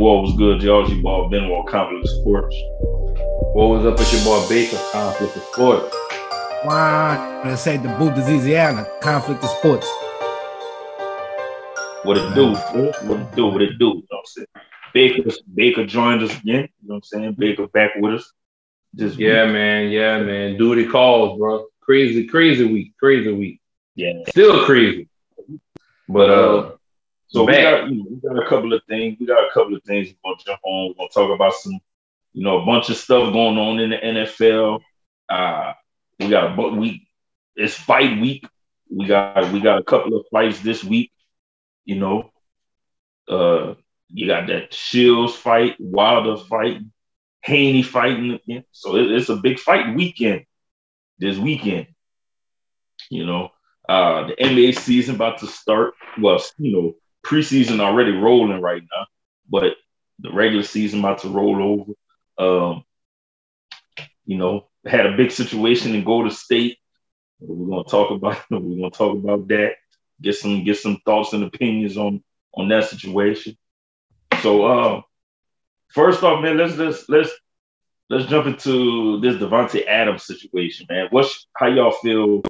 What was good, Georgie Ball, Benoit Conflict of Sports. What was up with your boy Baker, Conflict of Sports? Why? Let's say the boot Louisiana, Conflict of Sports. What it do? What it do? What it do? You know what I'm saying? Baker, Baker joined us again. You know what I'm saying? Baker back with us. Just yeah, week. man. Yeah, man. Duty calls, bro. Crazy, crazy week. Crazy week. Yeah. Still crazy. But uh, so we got, you know, we got a couple of things. We got a couple of things we're gonna jump on. We're gonna talk about some, you know, a bunch of stuff going on in the NFL. Uh, we got a we it's fight week. We got we got a couple of fights this week. You know, uh, you got that Shields fight, Wilder fight, Haney fighting again. So it, it's a big fight weekend this weekend. You know, uh, the NBA season about to start. Well, you know, preseason already rolling right now, but the regular season about to roll over. Um, you know, had a big situation in Golden State. We're gonna talk about we're gonna talk about that. Get some get some thoughts and opinions on on that situation. So uh first off, man, let's let's let's let's jump into this Davante Adams situation, man. What's how y'all feel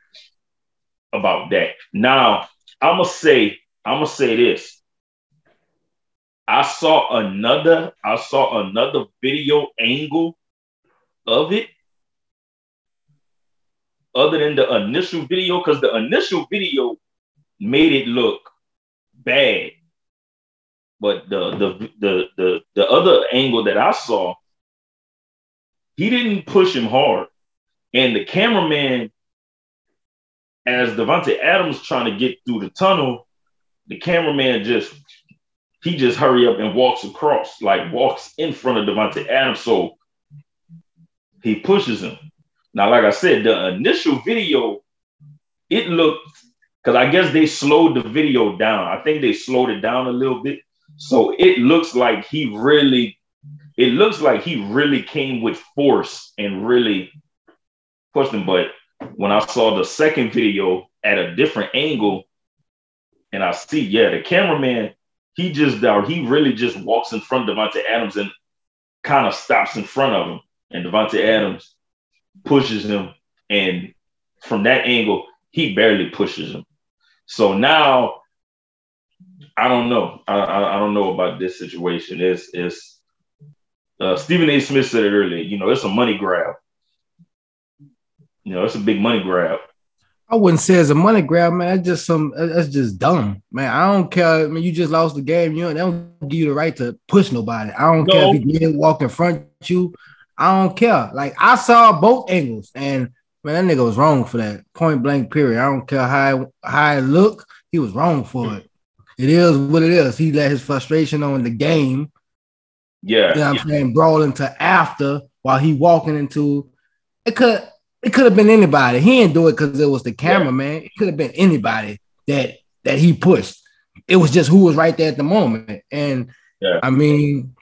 about that? Now, I'm gonna say I'm gonna say this. I saw another I saw another video angle of it. Other than the initial video because the initial video made it look bad. But the, the the the the other angle that I saw he didn't push him hard. And the cameraman as Davante Adams trying to get through the tunnel the cameraman just he just hurry up and walks across like walks in front of Davante Adams so he pushes him now, like I said, the initial video, it looked because I guess they slowed the video down. I think they slowed it down a little bit. So it looks like he really, it looks like he really came with force and really pushed him. But when I saw the second video at a different angle, and I see, yeah, the cameraman, he just uh, he really just walks in front of Davante Adams and kind of stops in front of him. And Davante Adams pushes him, and from that angle, he barely pushes him. So now, I don't know. I, I, I don't know about this situation. It's it's uh, Stephen A. Smith said it earlier. You know, it's a money grab. You know, it's a big money grab. I wouldn't say it's a money grab, man. That's just some. That's just dumb, man. I don't care. I mean, you just lost the game. You know, they don't give you the right to push nobody. I don't no. care if he didn't walk in front of you. I don't care. Like I saw both angles, and man, that nigga was wrong for that. Point blank, period. I don't care how how it look. He was wrong for it. It is what it is. He let his frustration on the game. Yeah, you know what I'm saying, brawl into after while he walking into it could it could have been anybody. He didn't do it because it was the cameraman. Yeah. It could have been anybody that that he pushed. It was just who was right there at the moment. And yeah. I mean,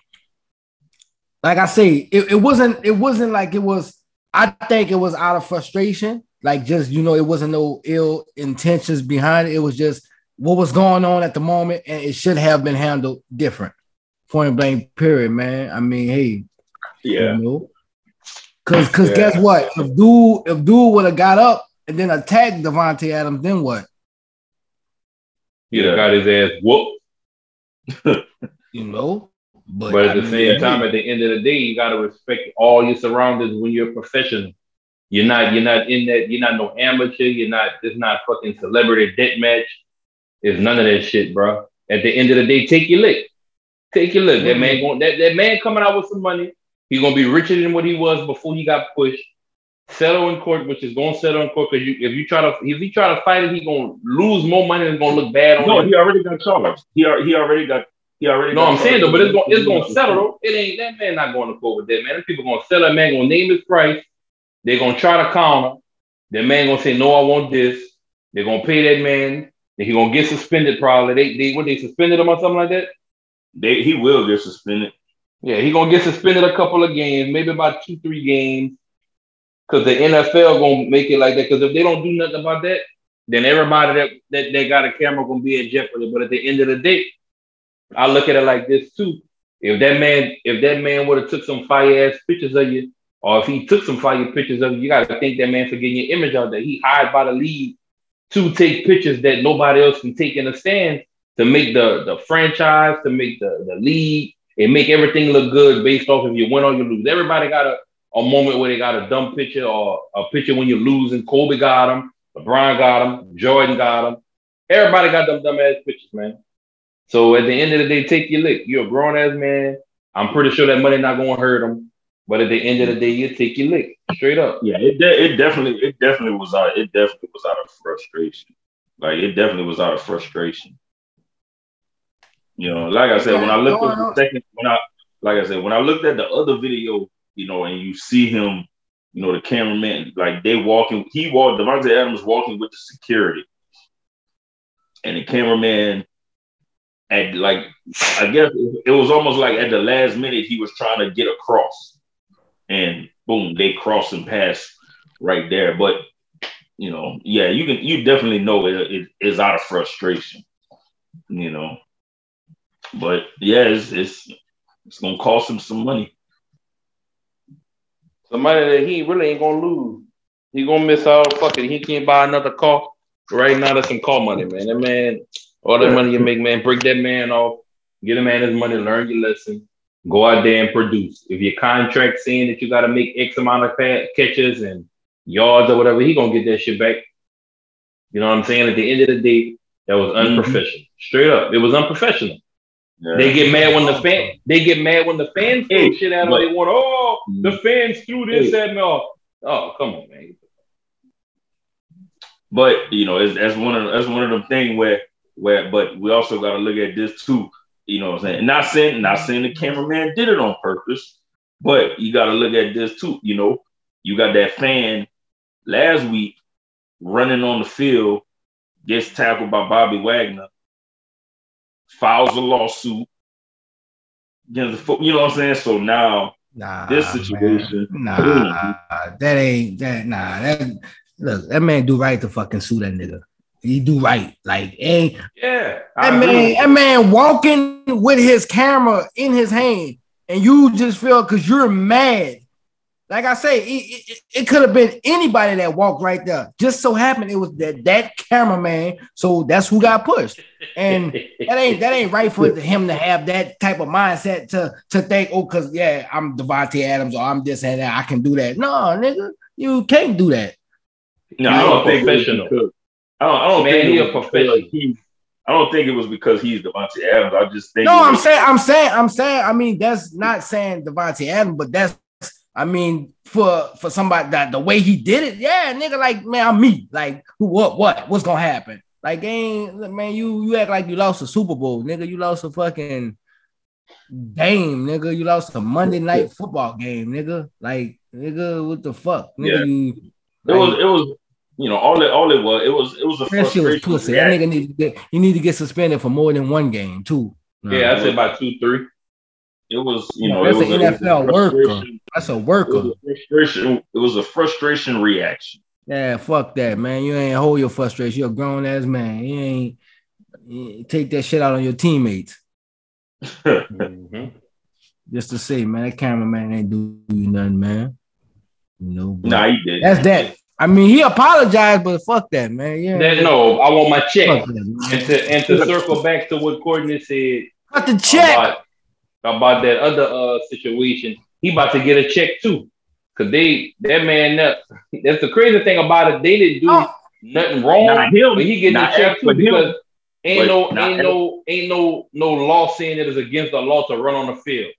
like I say, it, it wasn't it wasn't like it was. I think it was out of frustration, like just you know, it wasn't no ill intentions behind it. It was just what was going on at the moment, and it should have been handled different. Point blank, period, man. I mean, hey, yeah, you know, cause cause yeah. guess what? If dude if dude would have got up and then attacked Davante Adams, then what? He'd have got his ass whooped. you know, but, but at the same time, at the end of the day, you gotta respect all your surroundings when you're a professional. You're not you're not in that, you're not no amateur, you're not it's not fucking celebrity debt match. It's none of that shit, bro. At the end of the day, take your lick. Take your lick. Mm-hmm. That man going that, that man coming out with some money. He's gonna be richer than what he was before he got pushed. Settle in court, which is gonna settle in court because you, if you try to if he try to fight it, he gonna lose more money and it's gonna look bad on no, him. No, he already got charged. He, he already got he already. No, I'm saying though, but it's going it's to settle. It ain't that man not going to court with that man. Them people going to settle. That man to name his price. They're going to try to counter. That man going to say no, I want this. They're going to pay that man. And he going to get suspended probably. They they what they suspended him or something like that. They he will get suspended. Yeah, he gonna get suspended a couple of games, maybe about two three games. Cause the NFL gonna make it like that. Cause if they don't do nothing about that, then everybody that, that, that got a camera gonna be in jeopardy. But at the end of the day, I look at it like this too. If that man, if that man would have took some fire ass pictures of you, or if he took some fire pictures of you, you gotta thank that man for getting your image out there. He hired by the league to take pictures that nobody else can take in the stands to make the the franchise, to make the, the league, and make everything look good based off if you win or you lose. Everybody got a, a moment where they got a dumb picture or a picture when you're losing. Kobe got them, LeBron got them, Jordan got them. Everybody got them dumb ass pictures, man. So at the end of the day, take your lick. You're a grown ass man. I'm pretty sure that money not gonna hurt him. But at the end of the day, you take your lick straight up. Yeah, it de- it definitely it definitely was out. It definitely was out of frustration. Like it definitely was out of frustration. You know, like I said, when I looked at the second, when I like I said, when I looked at the other video, you know, and you see him, you know, the cameraman, like they walking, he walked, Davante Adams walking with the security, and the cameraman at like I guess it was almost like at the last minute he was trying to get across, and boom, they cross and pass right there. But you know, yeah, you can you definitely know it, it is out of frustration, you know. But yeah, it's it's it's gonna cost him some money. Some money that he really ain't gonna lose. He gonna miss out. Fuck it, he can't buy another car. Right now, that's some car money, man. That man all that money you make, man, break that man off, get a man his money, learn your lesson, go out there and produce. If your contract saying that you got to make X amount of catches and yards or whatever, he gonna get that shit back. You know what I'm saying? At the end of the day, that was mm-hmm. unprofessional. Mm-hmm. Straight up, it was unprofessional. Yeah. They get mad when the fan they get mad when the fans throw shit at them. They want, oh, the mm-hmm. fans threw this at me. Oh, come on, man. But you know, it's, that's one of that's one of them things where where, but we also got to look at this too. You know what I'm saying? Not saying, not saying the cameraman did it on purpose, but you got to look at this too. You know, you got that fan last week running on the field, gets tackled by Bobby Wagner, files a lawsuit against the You know what I'm saying? So now Nah, this situation. Man. Nah, that ain't that. Nah, that look. That man do right to fucking sue that nigga. He do right. Like, hey, yeah, that man, that man walking with his camera in his hand, and you just feel because you're mad. Like I say, it, it, it could have been anybody that walked right there. Just so happened it was that that cameraman. So that's who got pushed. And that ain't that ain't right for him to have that type of mindset to to think, oh, cause yeah, I'm Davante Adams or I'm this and that. I can do that. No, nigga, you can't do that. No, I don't think professional. I don't, I don't Man, think he a professional. He, I don't think it was because he's Davante Adams. I just think. No, I'm saying, I'm saying, I'm saying. I mean, that's not saying Davante Adams, but that's. I mean, for for somebody that the way he did it, yeah, nigga, like man, I'm me. Like, who, what, what, what's gonna happen? Like, ain't man, you you act like you lost a Super Bowl, nigga. You lost a fucking game, nigga. You lost a Monday night football game, nigga. Like, nigga, what the fuck, nigga? Yeah. You, like, it was it was you know, all it all it was, it was it was a that shit was pussy. That nigga need to get you need to get suspended for more than one game too. Yeah, I said about two, three. It was, you know, that's an NFL worker. That's a worker. It was a frustration. It was a frustration reaction. Yeah, fuck that, man. You ain't hold your frustration. You're a grown ass man. You ain't, you ain't take that shit out on your teammates. mm-hmm. Just to say, man, that cameraman ain't do you nothing, man. You know, nah, he did. That's that. I mean, he apologized, but fuck that, man. Yeah. That, no, I want my check. That, and to and to circle back to what Courtney said. Cut the check about, about that other uh situation. He about to get a check too. Cause they that man that, that's the crazy thing about it. They didn't do oh. nothing wrong, him, but he getting a check too because ain't no ain't him. no ain't no no law saying it is against the law to run on the field.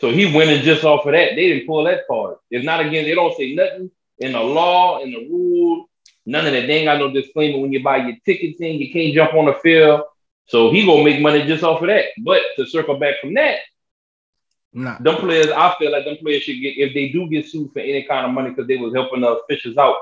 So he winning just off of that. They didn't pull that part. It's not against. They don't say nothing in the law, in the rule, none of that. They ain't got no disclaimer when you buy your tickets in, you can't jump on the field. So he gonna make money just off of that. But to circle back from that, nah. them players, I feel like them players should get if they do get sued for any kind of money because they was helping the officials out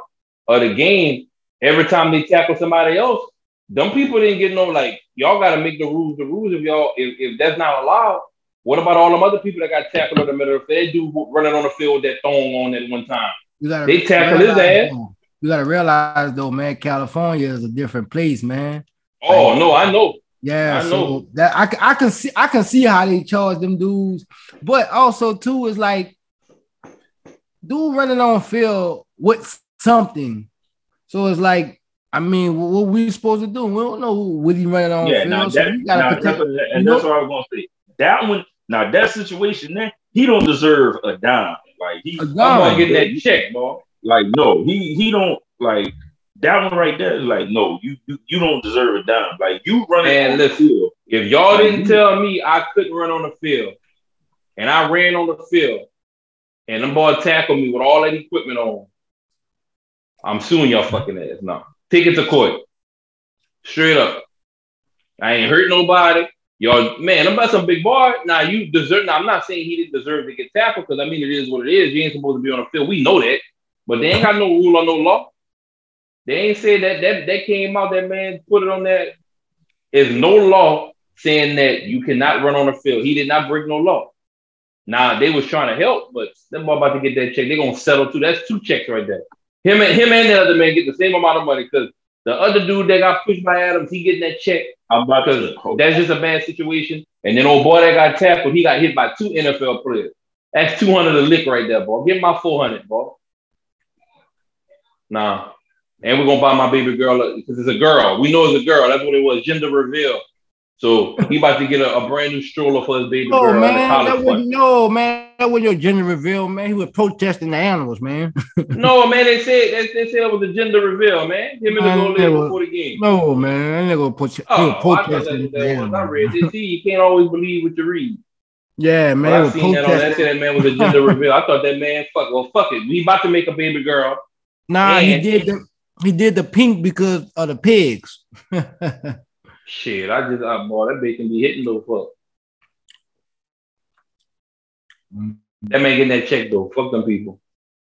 of the game. Every time they tackle somebody else, them people didn't get no like y'all got to make the rules the rules if y'all if, if that's not allowed. What about all them other people that got tackled in the middle? If they do running on the field that thong on at one time, you gotta they tackle his ass. You gotta realize though, man, California is a different place, man. Oh like, no, I know. Yeah, I so that I, I can see I can see how they charge them dudes, but also too is like dude running on field with something. So it's like, I mean, wh- what we supposed to do? We don't know what he running on Yeah, field. now so that, you gotta protect. what, and that's know- what I was gonna say. That one, now that situation there, he don't deserve a dime. Like he, A I'm dime. gonna get that check, boy. like no, he he don't like that one right there. Is like no, you you, you don't deserve a dime. Like you running on the listen. field. If y'all didn't tell me I couldn't run on the field, and I ran on the field, and them boys tackled me with all that equipment on, I'm suing y'all fucking ass. No. Take it to court. Straight up. I ain't hurt nobody. Y'all, man, I'm about some big boy. Now you deserve. Now I'm not saying he didn't deserve to get tackled because I mean it is what it is. You ain't supposed to be on the field. We know that, but they ain't got no rule or no law. They ain't said that that that came out. That man put it on that. There's no law saying that you cannot run on the field. He did not break no law. Now they was trying to help, but them boy about to get that check. They're gonna settle too. That's two checks right there. Him and him and the other man get the same amount of money because the other dude that got pushed by Adams, he getting that check because that's just a bad situation. And then old boy that got tackled, he got hit by two NFL players. That's 200 a lick right there, boy. Give him my 400, boy. Nah. And we're gonna buy my baby girl because it's a girl. We know it's a girl. That's what it was, gender reveal. So he about to get a, a brand new stroller for his baby Oh girl. and man, that was no man. That was your gender reveal, man. He was protesting the animals, man. No, man, they said they, they said it was a gender reveal, man. Him and the that lady was- before the game. No man, that nigga put Oh, was I that's protesting what the that was. I read this. See, you can't always believe what you read. Yeah, man, I seen that on that, said that man was a gender reveal. I thought that man, fuck, well, fuck it. We about to make a baby girl. Nah, he did the he did the pink because of the pigs. Shit, I just, I, boy, that bitch can be hitting though, fuck. Mm-hmm. That man getting that check though. Fuck them people.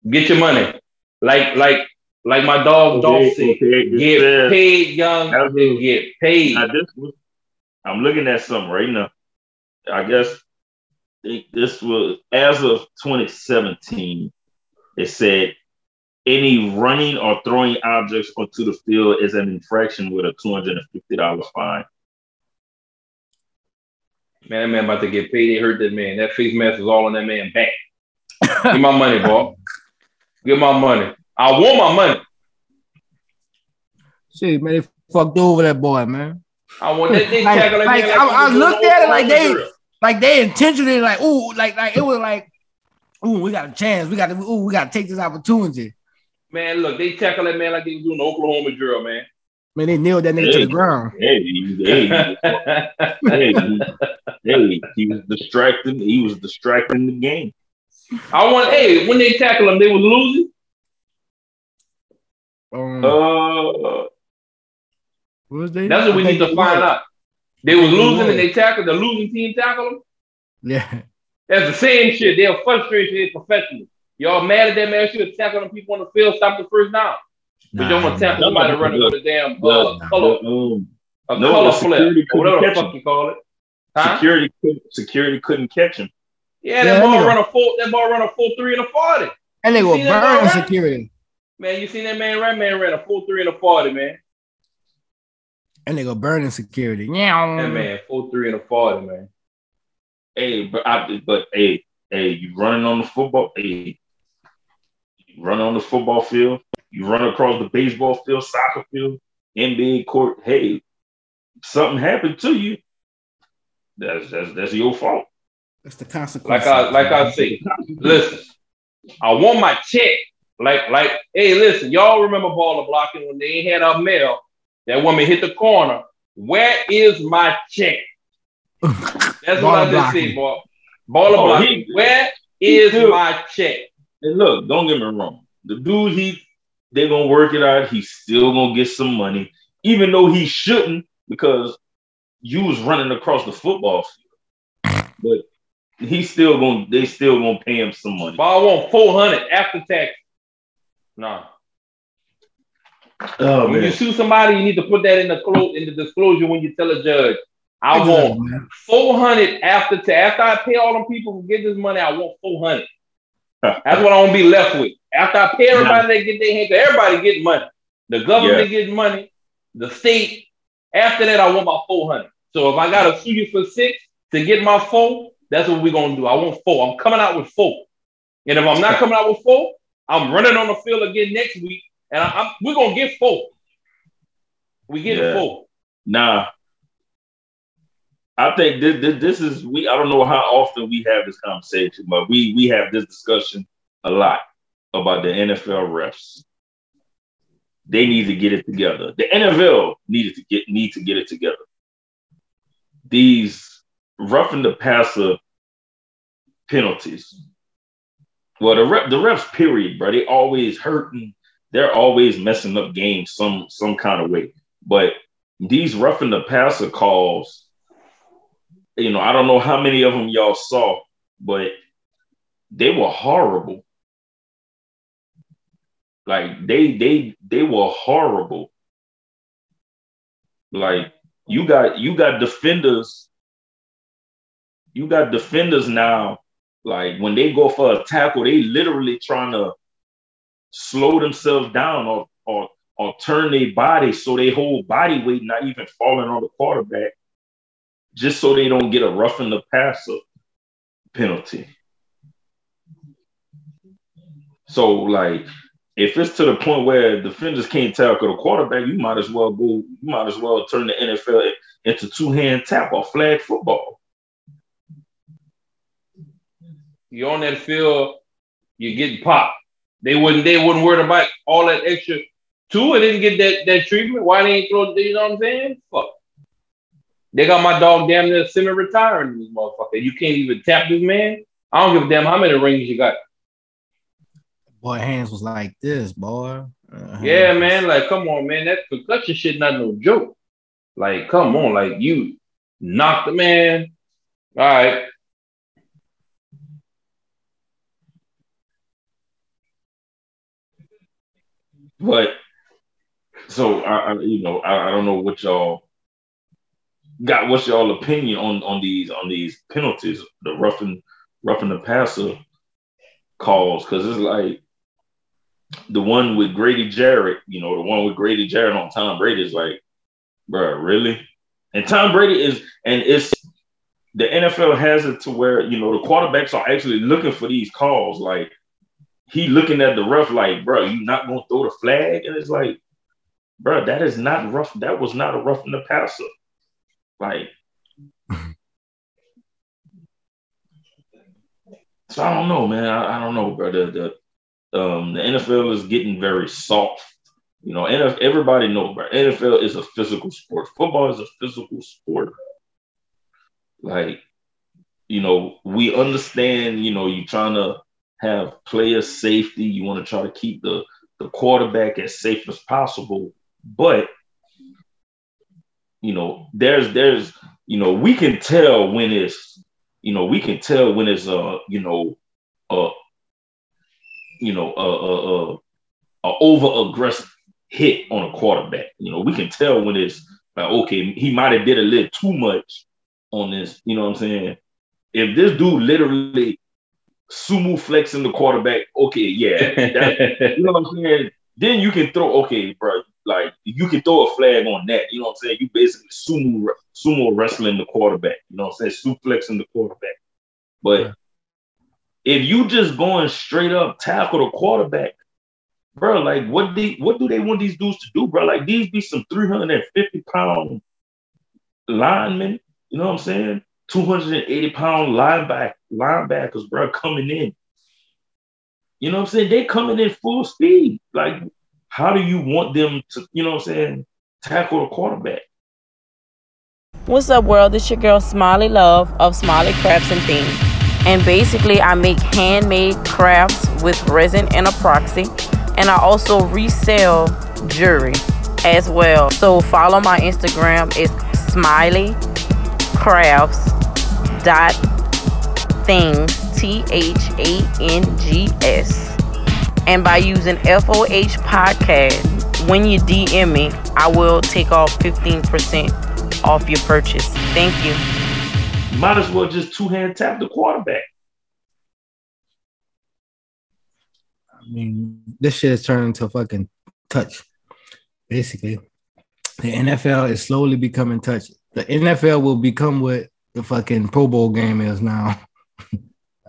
Get your money. Like, like, like my dog Dolph said, okay, get yeah. paid, young. Absolutely. Get paid. Now this was, I'm looking at something right now. I guess this was as of 2017. It said any running or throwing objects onto the field is an infraction with a $250 fine. Man, that man about to get paid. They hurt that man. That face mask is all on that man back. Give my money, boy. Give my money. I want my money. Shit, man, they fucked over that boy, man. I want that. They Like- tackle that like, I- I looked at it like they- Like they intentionally, like, ooh, like, like it was like, ooh, we got a chance. We got to, ooh, we got to take this opportunity. Man, look, they tackle that man like they was doing the Oklahoma drill, man. Man, they nailed that nigga to the ground. Hey, hey, hey, he- hey, he was distracting. He was distracting the game. I want, hey, when they tackle him, they was losing. Um, Uh, what was they? That's what we need to find was. out. They was think it losing and they tackled the losing team tackled them. Yeah. That's the same shit. They're frustrated. They're professional. Y'all mad at that man? Should have tackled them people on the field. Stop the first down. We don't want to tackle somebody running with a damn the, uh, color, um, a no, color flip, security or whatever the couldn't catch fuck you call it. Huh? security security couldn't catch him. Yeah, that Yeah, ball nigga. run a full. That ball run a full three and a forty. And they You were see that burning ball, right? security. Man, you seen that man? Right man ran a full three and a forty. Man, And they go burning security. Yeah. that man full three and a forty. Man. Hey, but I, but hey, hey, you running on the football, hey, you run on the football field, you run across the baseball field, soccer field, NBA court. Hey, something happened to you. That's that's that's your fault. That's the consequence. Like I like I say, listen, I want my check. Like like hey, listen, y'all remember baller blocking when they had a mail? That woman hit the corner. Where is my check? That's what I just said, boy. Baller Oh, blocking. he- Where is do. my check? And look, don't get me wrong. The dude, he they're gonna work it out. He's still gonna get some money, even though he shouldn't, because you was running across the football field. But he's still gonna they still gonna pay him some money. But I want 400 after tax. No. Oh when you sue somebody, you need to put that in the clo- in the disclosure when you tell a judge. I Exactly, want man. 400 after ta- after I pay all them people who get this money, I want 400. That's what I want to be left with. After I pay everybody that get their hand, 'cause everybody get money. The government gets money, the state. After that, I want my 400. So if I gotta sue you for six to get my four, that's what we're gonna do. I want four. I'm coming out with four. And if I'm not coming out with four, I'm running on the field again next week, and I, we're gonna get four. We get yeah. four. Nah, I think this, this, this is we. I don't know how often we have this conversation, but we we have this discussion a lot about the NFL refs. They need to get it together. The NFL needed to get need to get it together. These roughing the passer penalties. Well, the ref, the refs, period, bro. They always hurting. They're always messing up games some some kind of way. But these roughing the passer calls, you know, I don't know how many of them y'all saw, but they were horrible. Like they they they were horrible. Like you got you got defenders. You got defenders now. Like when they go for a tackle, they literally trying to slow themselves down or or or turn their body so they whole body weight not even falling on the quarterback, just so they don't get a roughing the passer penalty. So like if it's to the point where defenders can't tackle the quarterback, you might as well go, you might as well turn the NFL into two-hand tap or flag football. You're on that field, you're getting popped. They wouldn't they wouldn't worry about all that extra Tua didn't get that, that treatment. Why they ain't throw, you know what I'm saying? Fuck. They got my dog damn near semi-retiring this motherfucker. You can't even tap this man. I don't give a damn how many rings you got. Boy, hands was like this, boy. Uh, yeah, man. Like, come on, man. That concussion shit not no joke. Like, come on, like you knocked the man. All right. But so I, I you know, I, I, don't know what y'all got. What's y'all opinion on on these on these penalties, the roughing roughing the passer calls? Because it's like the one with Grady Jarrett, you know, the one with Grady Jarrett on Tom Brady is like, bro, really? And Tom Brady is, and it's the NFL has it to where you know the quarterbacks are actually looking for these calls. Like he looking at the ref, like, bro, you not gonna throw the flag, and it's like, bro, that is not rough. That was not a rough in the passer. Like, so I don't know, man. I, I don't know, bro. The, the um the NFL is getting very soft. You know, NFL, everybody knows, bro. NFL is a physical sport. Football is a physical sport. Like, you know, we understand. You know, you're trying to have player safety. You want to try to keep the the quarterback as safe as possible. But you know, there's there's you know, we can tell when it's you know, we can tell when it's uh, you know, uh you know, a uh, uh, uh, over aggressive hit on a quarterback. You know, we can tell when it's like, okay, he might have did a little too much on this. You know what I'm saying? If this dude literally sumo flexing the quarterback, okay, yeah, that, you know what I'm saying. Then you can throw, okay, bro, like you can throw a flag on that. You know what I'm saying? You basically sumo sumo wrestling the quarterback. You know what I'm saying? Suplexing the quarterback. But yeah. if you just going straight up tackle the quarterback, bro, like what they what do they want these dudes to do, bro? Like these be some 350 pound linemen. You know what I'm saying? 280 pound lineback, linebackers, bro, coming in. You know what I'm saying? They coming in full speed. Like how do you want them to, you know what I'm saying, tackle the quarterback? What's up, world? It's your girl Smiley Love of Smiley Crafts and Things. And basically, I make handmade crafts with resin and epoxy. And I also resell jewelry as well. So follow my Instagram. It's Smiley Crafts dot things T H A N G S and by using FOH podcast, when you DM me, I will take off 15% off your purchase. Thank you. Might as well just two hand tap the quarterback. I mean, this shit is turning to fucking touch. Basically, the NFL is slowly becoming touch. The NFL will become what the fucking Pro Bowl game is now.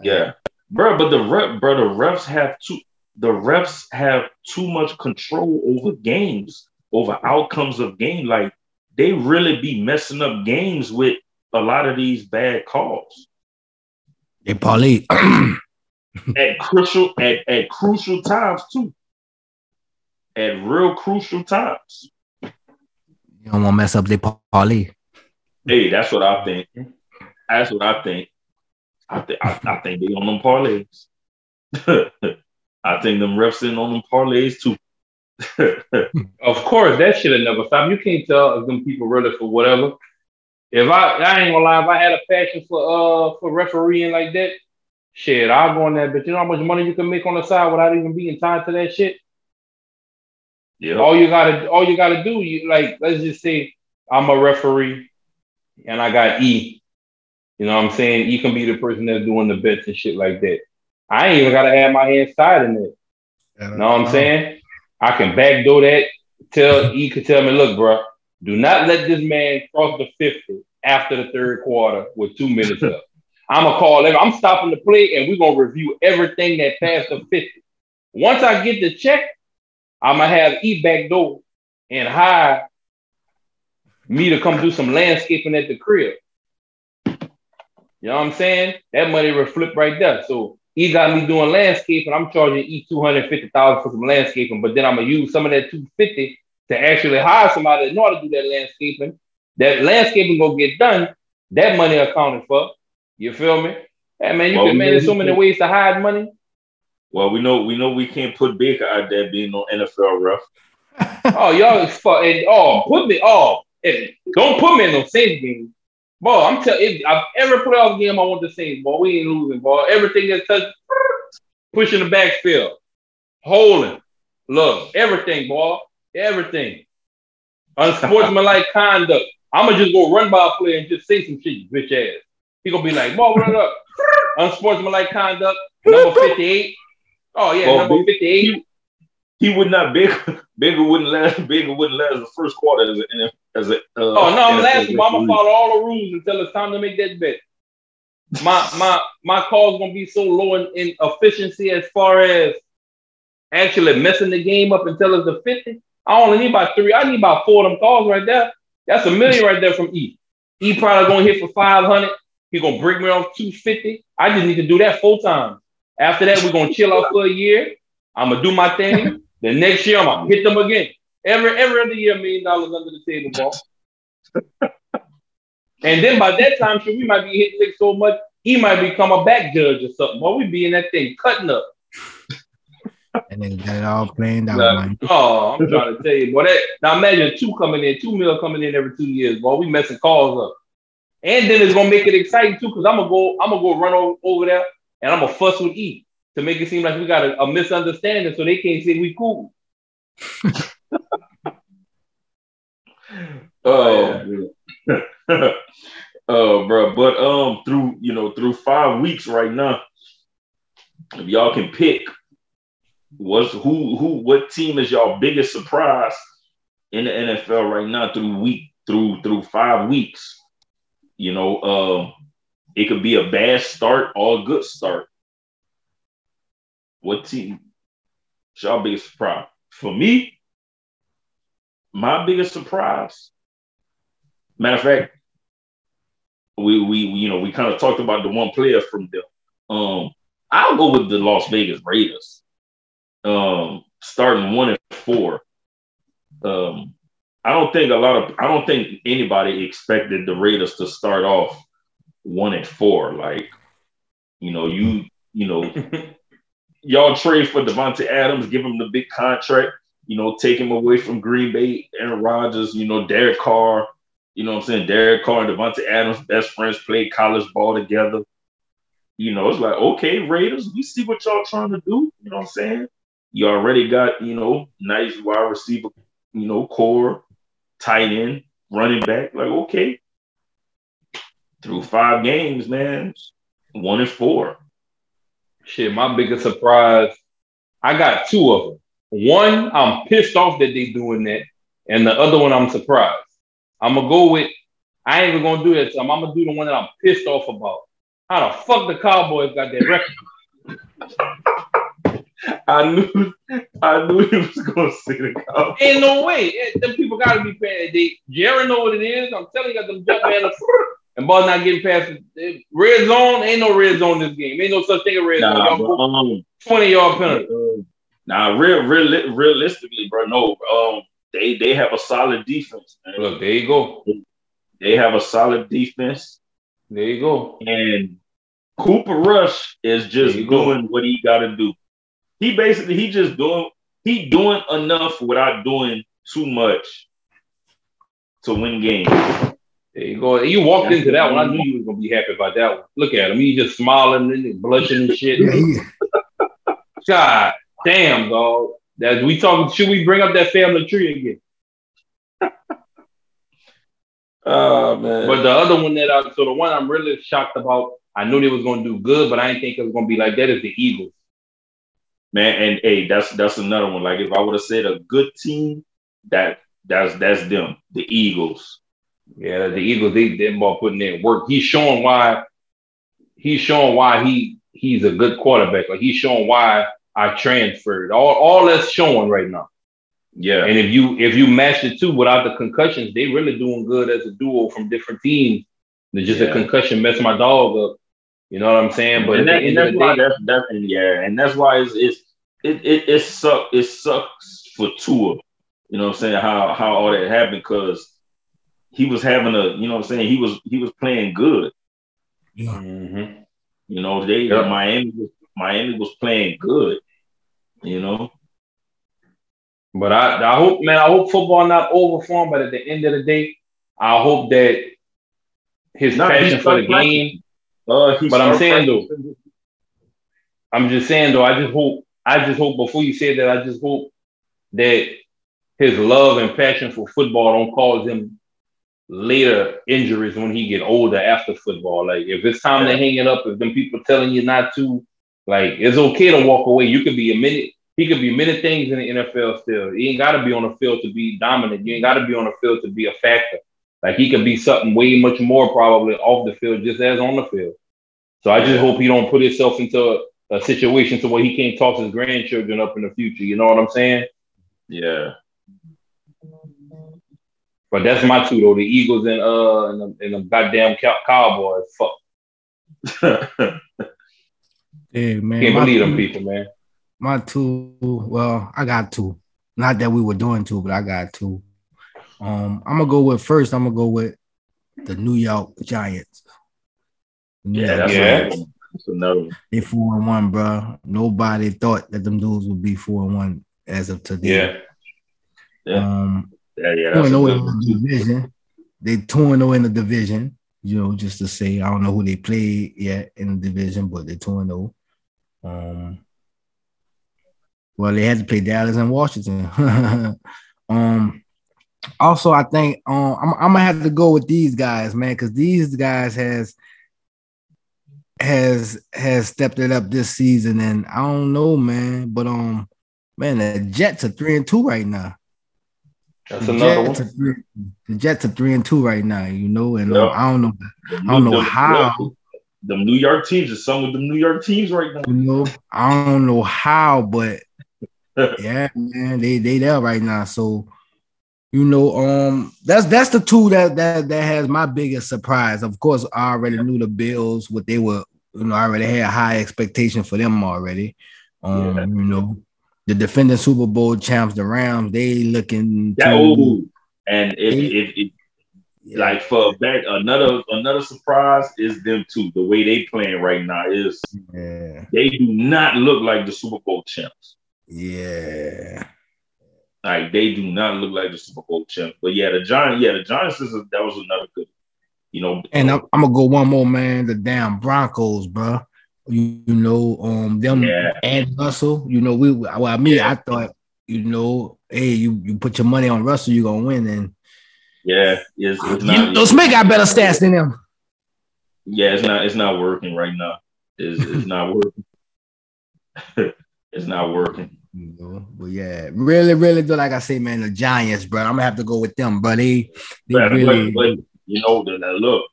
Yeah, bro. But the ref, bro, the refs have too. The refs have too much control over games, over outcomes of game. Like they really be messing up games with a lot of these bad calls They parlay. at crucial at, at crucial times too. At real crucial times. you don't want to mess up the parlay. Hey, that's what I think. That's what I think. I think I, I think they on them parlays. I think them refs in on them parlays too. Of course, that shit will never stop. You can't tell if them people really for whatever. If I, I ain't gonna lie, if I had a passion for uh for refereeing like that, shit, I'll go on that. But you know how much money you can make on the side without even being tied to that shit. yeah. All you gotta, all you gotta do, you like, let's just say I'm a referee, and I got E. You know what I'm saying? E can be the person that's doing the bets and shit like that. I ain't even gotta have my hands tied in it. You know what I'm saying? I can backdoor that. Tell E could tell me, look, bro, do not let this man cross the 50 after the third quarter with two minutes left. I'm gonna call him. I'm stopping the play, and we're gonna review everything that passed the 50. Once I get the check, I'm gonna have E backdoor and hire me to come do some landscaping at the crib. You know what I'm saying? That money will flip right there. So E got me doing landscaping. I'm charging E two hundred fifty thousand for some landscaping, but then I'm gonna use some of that two fifty to actually hire somebody in order to do that landscaping. That landscaping gonna get done. That money accounted for. You feel me? Hey man, you Well, can man. There's so many ways to hide money. Well, we know we know we can't put Baker out there being no NFL ref. Oh, y'all is fuck. And, oh, put me. Oh, and don't put me in no game. Boy, I'm telling you, I've every playoff game I want the Saints, boy. We ain't losing, boy. Everything that's touched, pushing the backfield, holding, look, everything, boy, everything. Unsportsmanlike conduct. I'm gonna just go run by a player and just say some shit, bitch ass. He gonna be like, boy, run up. Unsportsmanlike conduct, number 58. Oh yeah, Well, number 58. He would not Baker. Baker wouldn't last. Baker wouldn't last the first quarter as a as a. Uh, Oh no, I'm laughing, but I'm gonna follow all the rules until it's time to make that bet. My my my call's gonna be so low in, in efficiency as far as actually messing the game up until it's the 50. I only need about three. I need about four of them calls right there. That's a million right there from E. E probably gonna hit for 500. He gonna break me off 250. I just need to do that full time. After that, we're gonna chill out for a year. I'm gonna do my thing. The next year, I'm gonna hit them again. Every every other year, a million dollars under the table, ball. and then by that time, sure, we might be hitting licks so much, he might become a back judge or something. Boy, we be in that thing cutting up. And then got it all planned out, Nah. man. Oh, I'm trying to tell you, boy. That, now imagine two coming in, two mil coming in every two years, boy. We messing calls up. And then it's gonna make it exciting too, because I'm gonna go, I'm gonna go run over, over there and I'm gonna fuss with E to make it seem like we got a, a misunderstanding so they can't say we cool. Oh, oh, bro. But um, through you know through five weeks right now, if y'all can pick, what's who who what team is y'all biggest surprise in the NFL right now through week through through five weeks? You know, um, it could be a bad start or a good start. What team? is y'all biggest surprise for me? My biggest surprise Matter of fact, we we you know we kind of talked about the one player from them. Um, I'll go with the Las Vegas Raiders. Um, starting one and four. Um, I don't think a lot of I don't think anybody expected the Raiders to start off one and four. Like, you know, you you know, y'all trade for Davante Adams, give him the big contract. You know, take him away from Green Bay, Aaron Rodgers. You know, Derek Carr. You know I'm saying? Derek Carr and Davante Adams, best friends, played college ball together. You know, it's like, okay, Raiders, we see what y'all trying to do. You know what I'm saying? You already got, you know, nice wide receiver, you know, core, tight end, running back. Like, okay. Through five games, man, one and four. Shit, my biggest surprise, I got two of them. One, I'm pissed off that they doing that, and the other one, I'm surprised. I'm gonna go with I ain't even gonna do that. So I'm, I'm gonna do the one that I'm pissed off about. How the fuck the Cowboys got that record? I knew, I knew he was gonna say the Cowboys. Ain't no way. Them people gotta be paying. They Jared know what it is. I'm telling you, got them jump man and ball not getting past the red zone. Ain't no red zone in this game. Ain't no such thing as red zone. Nah, but, um, 20 yard penalty. nah, real, real, realistically, bro. No, um, they they have a solid defense. Man. Look, there you go. They have a solid defense, There you go. and Cooper Rush is just you go. doing what he got to do. He basically he just doing he doing enough without doing too much to win games. There you go. You walked into that one. I knew you was gonna be happy about that one. Look at him. He just smiling and blushing and shit. Yeah, God damn, dog. That we talking. Should we bring up that family tree again? Oh man, But the other one that I so the one I'm really shocked about. I knew they was gonna do good, but I didn't think it was gonna be like that. Is the Eagles? man, and hey, that's that's another one. Like if I would have said a good team, that that's that's them, the Eagles. Yeah, the Eagles. They they ball putting in work. He's showing why. He's showing why he he's a good quarterback. Like he's showing why I transferred. All all that's showing right now. Yeah, And if you if you match the two without the concussions, they really doing good as a duo from different teams. It's just Yeah. a concussion messed my dog up. You know what I'm saying? But and, that, and that's the why that's, that's yeah, and that's why it's, it's it it it sucks it sucks for Tua. You know what I'm saying? How how all that happened because he was having a you know what I'm saying he was he was playing good. yeah. Mhm. You know they Yeah. Miami was Miami was playing good. You know But I, I hope, man, I hope football not over for him. But at the end of the day, I hope that his Nah, passion for the starting game. Uh, But I'm saying, though, I'm just saying though, I just hope, I just hope before you say that, I just hope that his love and passion for football don't cause him later injuries when he get older after football. Like if it's time to hang it up, if them people telling you not to, like it's okay to walk away. You could be a minute. He could be many things in the NFL still. He ain't got to be on the field to be dominant. You ain't got to be on the field to be a factor. Like he could be something way much more probably off the field just as on the field. So I just hope he don't put himself into a, a situation to where he can't toss his grandchildren up in the future. You know what I'm saying? yeah. But that's my two though. The Eagles and uh and the, and the goddamn Cow- Cowboys. Fuck. Yeah, man. Can't my believe them two- people, man. My two, well, I got two. Not that we were doing two, but I got two. Um, I'm gonna go with first. I'm gonna go with the New York Giants. New yeah, York that's, Yeah. Another one. that's another one. They four and one, bro. Nobody thought that them dudes would be four and one as of today. Yeah. Yeah. Um, Yeah, yeah, two that's and a zero in the division. They two zero in the division. You know, just to say, I don't know who they played yet in the division, but they're two and. Um, well, they had to play Dallas and Washington. um, also, I think um, I'm, I'm gonna have to go with these guys, man, because these guys has has has stepped it up this season, and I don't know, man, but um, man, the Jets are three and two right now. That's The another Jets one. are three, the Jets are three and two right now, you know, and um, I don't know, I don't know how. The New York teams are some of the New York teams right now. you know, I don't know how, but yeah, man, they they there right now. So, you know, um, that's that's the two that that that has my biggest surprise. Of course, I already knew the Bills, what they were, you know, I already had high expectation for them already. Um, Yeah. you know, the defending Super Bowl champs, the Rams, they looking That to- and if, They- if, if like for back another another surprise is them too. The way they playing right now is yeah, they do not look like the Super Bowl champs. yeah. Like they do not look like the Super Bowl champs. But yeah, the Giants, yeah, the Giants is a, that was another good, you know. And uh, I'm, I'm gonna go one more, man. The damn Broncos, bro. You, you know, um, them Yeah. and Russell. You know, we well, me, Yeah. I thought, you know, hey, you you put your money on Russell, you're gonna win. And yeah, it's, it's you, not. those Smith got better stats than them. Yeah, it's not. It's not working right now. It's, it's not working. it's not working. You know, but yeah, really, really do like I say, man, the Giants, bro. I'm gonna have to go with them, buddy. They, they But, really, but, you know, look,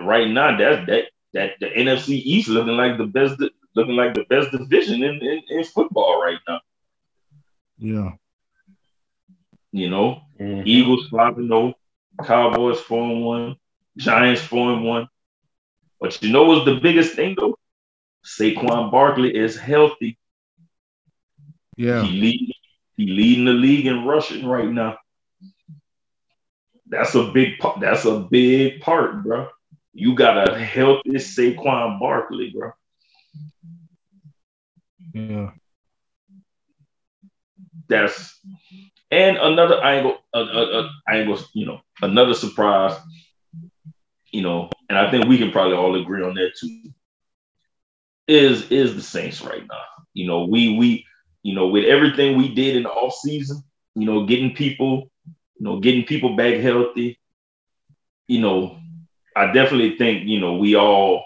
right now that that that the NFC East looking like the best looking like the best division in, in, in football right now. Yeah. You know, mm-hmm. Eagles 5 0, Cowboys 4 1, Giants 4 1. But you know what's the biggest thing though? Saquon Barkley is healthy. Yeah. He lead, he leading the league in rushing right now. That's a big part. That's a big part, bro. You got a healthy Saquon Barkley, bro. Yeah. That's and another angle, uh, uh, uh, angle, you know, another surprise, you know, and I think we can probably all agree on that too. Is is the Saints right now? You know, we we you know with everything we did in the off season, you know, getting people, you know, getting people back healthy. You know, I definitely think you know we all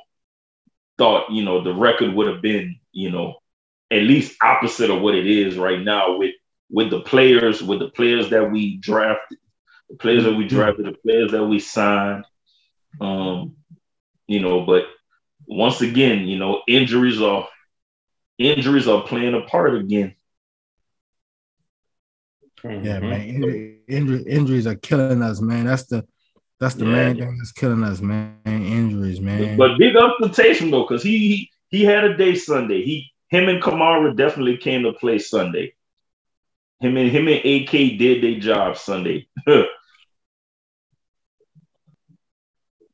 thought you know the record would have been you know at least opposite of what it is right now with with the players, with the players that we drafted, the players that we mm-hmm. drafted, the players that we signed. Um, you know, but once again, you know, injuries are injuries are playing a part again. Yeah, man. Injury, injury, injuries are killing us, man. That's the that's the yeah. main thing that's killing us, man. Injuries, man. But big up to Taysom though, because he, he he had a day Sunday. He him and Kamara definitely came to play Sunday. Him and him and AK did their job Sunday.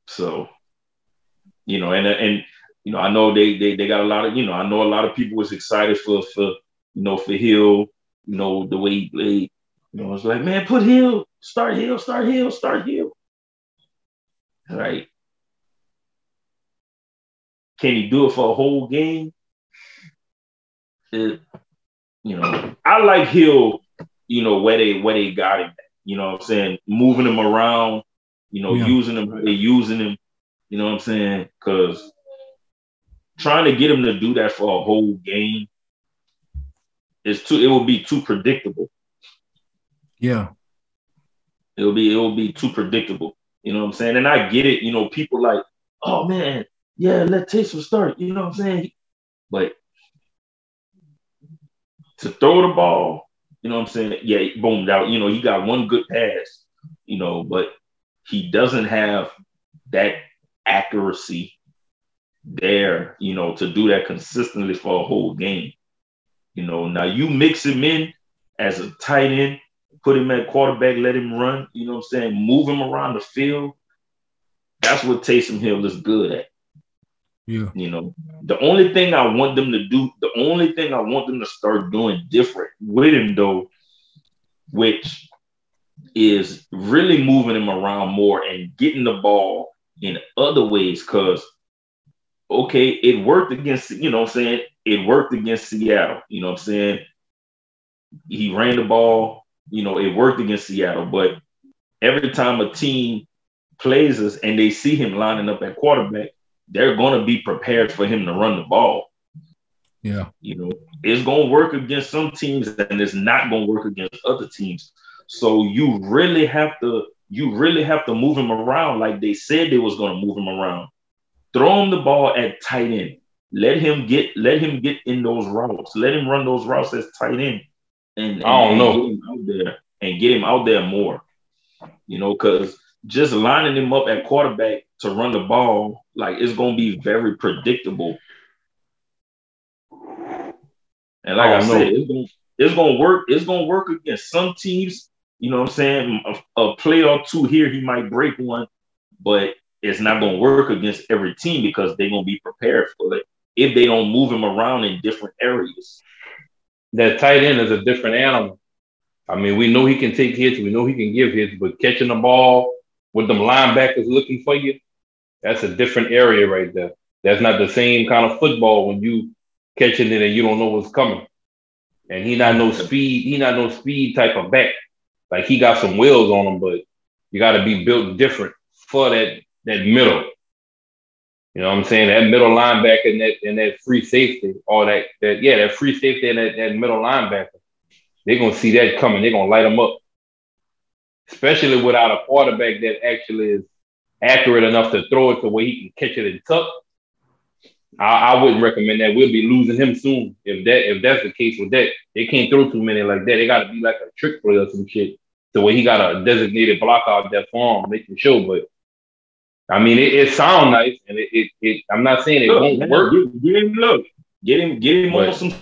so, you know, and and you know, I know they they they got a lot of you know, I know a lot of people was excited for for you know for Hill, you know, the way he played. You know, it's like, man, put Hill, start Hill, start Hill, start Hill. Right. Can he do it for a whole game? it, you know, I like Hill, you know, where they where they got him. You know what I'm saying? Moving him around, you know, yeah. using him, they using him, you know what I'm saying? Because trying to get him to do that for a whole game is too it will be too predictable. Yeah. It'll be it'll be too predictable. You know what I'm saying? And I get it, you know, people like, oh man, yeah, let Taysom start. You know what I'm saying? But to throw the ball, you know what I'm saying? Yeah, boomed out. You know, he got one good pass, you know, but he doesn't have that accuracy there, you know, to do that consistently for a whole game. You know, now you mix him in as a tight end, put him at quarterback, let him run, you know what I'm saying? Move him around the field. That's what Taysom Hill is good at. Yeah. You know, the only thing I want them to do, the only thing I want them to start doing different with him though, which is really moving him around more and getting the ball in other ways. Cause okay, it worked against, you know I'm saying? It worked against Seattle. You know what I'm saying? He ran the ball, you know, it worked against Seattle, but every time a team plays us and they see him lining up at quarterback, they're going to be prepared for him to run the ball. Yeah. You know, it's going to work against some teams and it's not going to work against other teams. So you really have to you really have to move him around like they said they was going to move him around. Throw him the ball at tight end. Let him get let him get in those routes. Let him run those routes as tight end. And, and I don't know. Out there and get him out there more. You know, because just lining him up at quarterback to run the ball, like it's gonna be very predictable. And like I, I said, it's gonna, it's gonna work. It's gonna work against some teams. You know what I'm saying? A, a play or two here, he might break one, but it's not gonna work against every team because they're gonna be prepared for it if they don't move him around in different areas. That tight end is a different animal. I mean, we know he can take hits, we know he can give hits, but catching the ball with them linebackers looking for you, that's a different area right there. That's not the same kind of football when you catching it and you don't know what's coming. And he not no speed, he not no speed type of back. Like he got some wheels on him, but you got to be built different for that that middle. You know what I'm saying? That middle linebacker and that and that free safety, all that that yeah, that free safety and that, that middle linebacker, they're gonna see that coming. They're gonna light them up. especially without a quarterback that actually is accurate enough to throw it to where he can catch it and tuck. I, I wouldn't recommend that. We'll be losing him soon if that if that's the case with that. They can't throw too many like that. They got to be like a trick play or some shit. So where he got a designated block out that form, making sure. But I mean, it, it sounds nice, and it, it, it, I'm not saying it Look, won't man, work. Get, get him look. Get him. Get him But- on some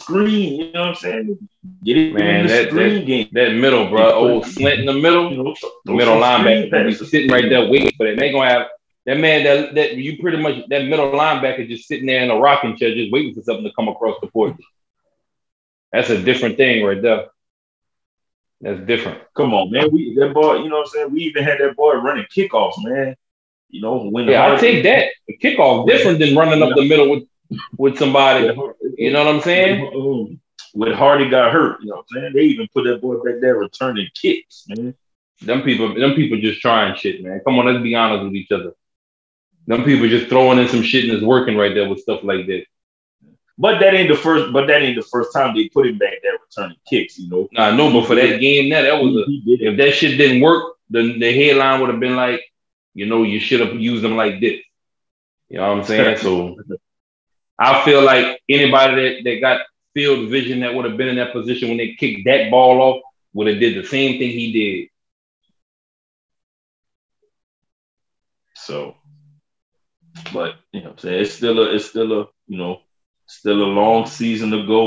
screen. You know what I'm saying? Get him Man, in the that- screen game. That middle, bro, old slant in the middle. You know, the middle linebacker be sitting right there waiting for that. They gonna have that man that that you pretty much that middle linebacker just sitting there in a rocking chair, just waiting for something to come across the porch. That's a different thing right there. That's different. Come on, man. We that boy. You know what I'm saying? We even had that boy running kickoffs, man. You know when Yeah, I take that. The kickoff different than running up the middle with with somebody. You know what I'm saying? When Harty got hurt, you know what I'm saying? They even put that boy back there returning kicks, man. Them people, them people just trying shit, man. Come on, let's be honest with each other. Them people just throwing in some shit and it's working right there with stuff like that. But that ain't the first. But that ain't the first time they put him back there returning kicks. You know, Nah, no, but for that game, there, that was a if that shit didn't work, then the headline would have been like, you know, you should have used them like this. You know what I'm saying? So I feel like anybody that, that got field vision that would have been in that position when they kicked that ball off would have did the same thing he did. So, but you know, what I'm saying it's still a, it's still a, you know, still a long season to go.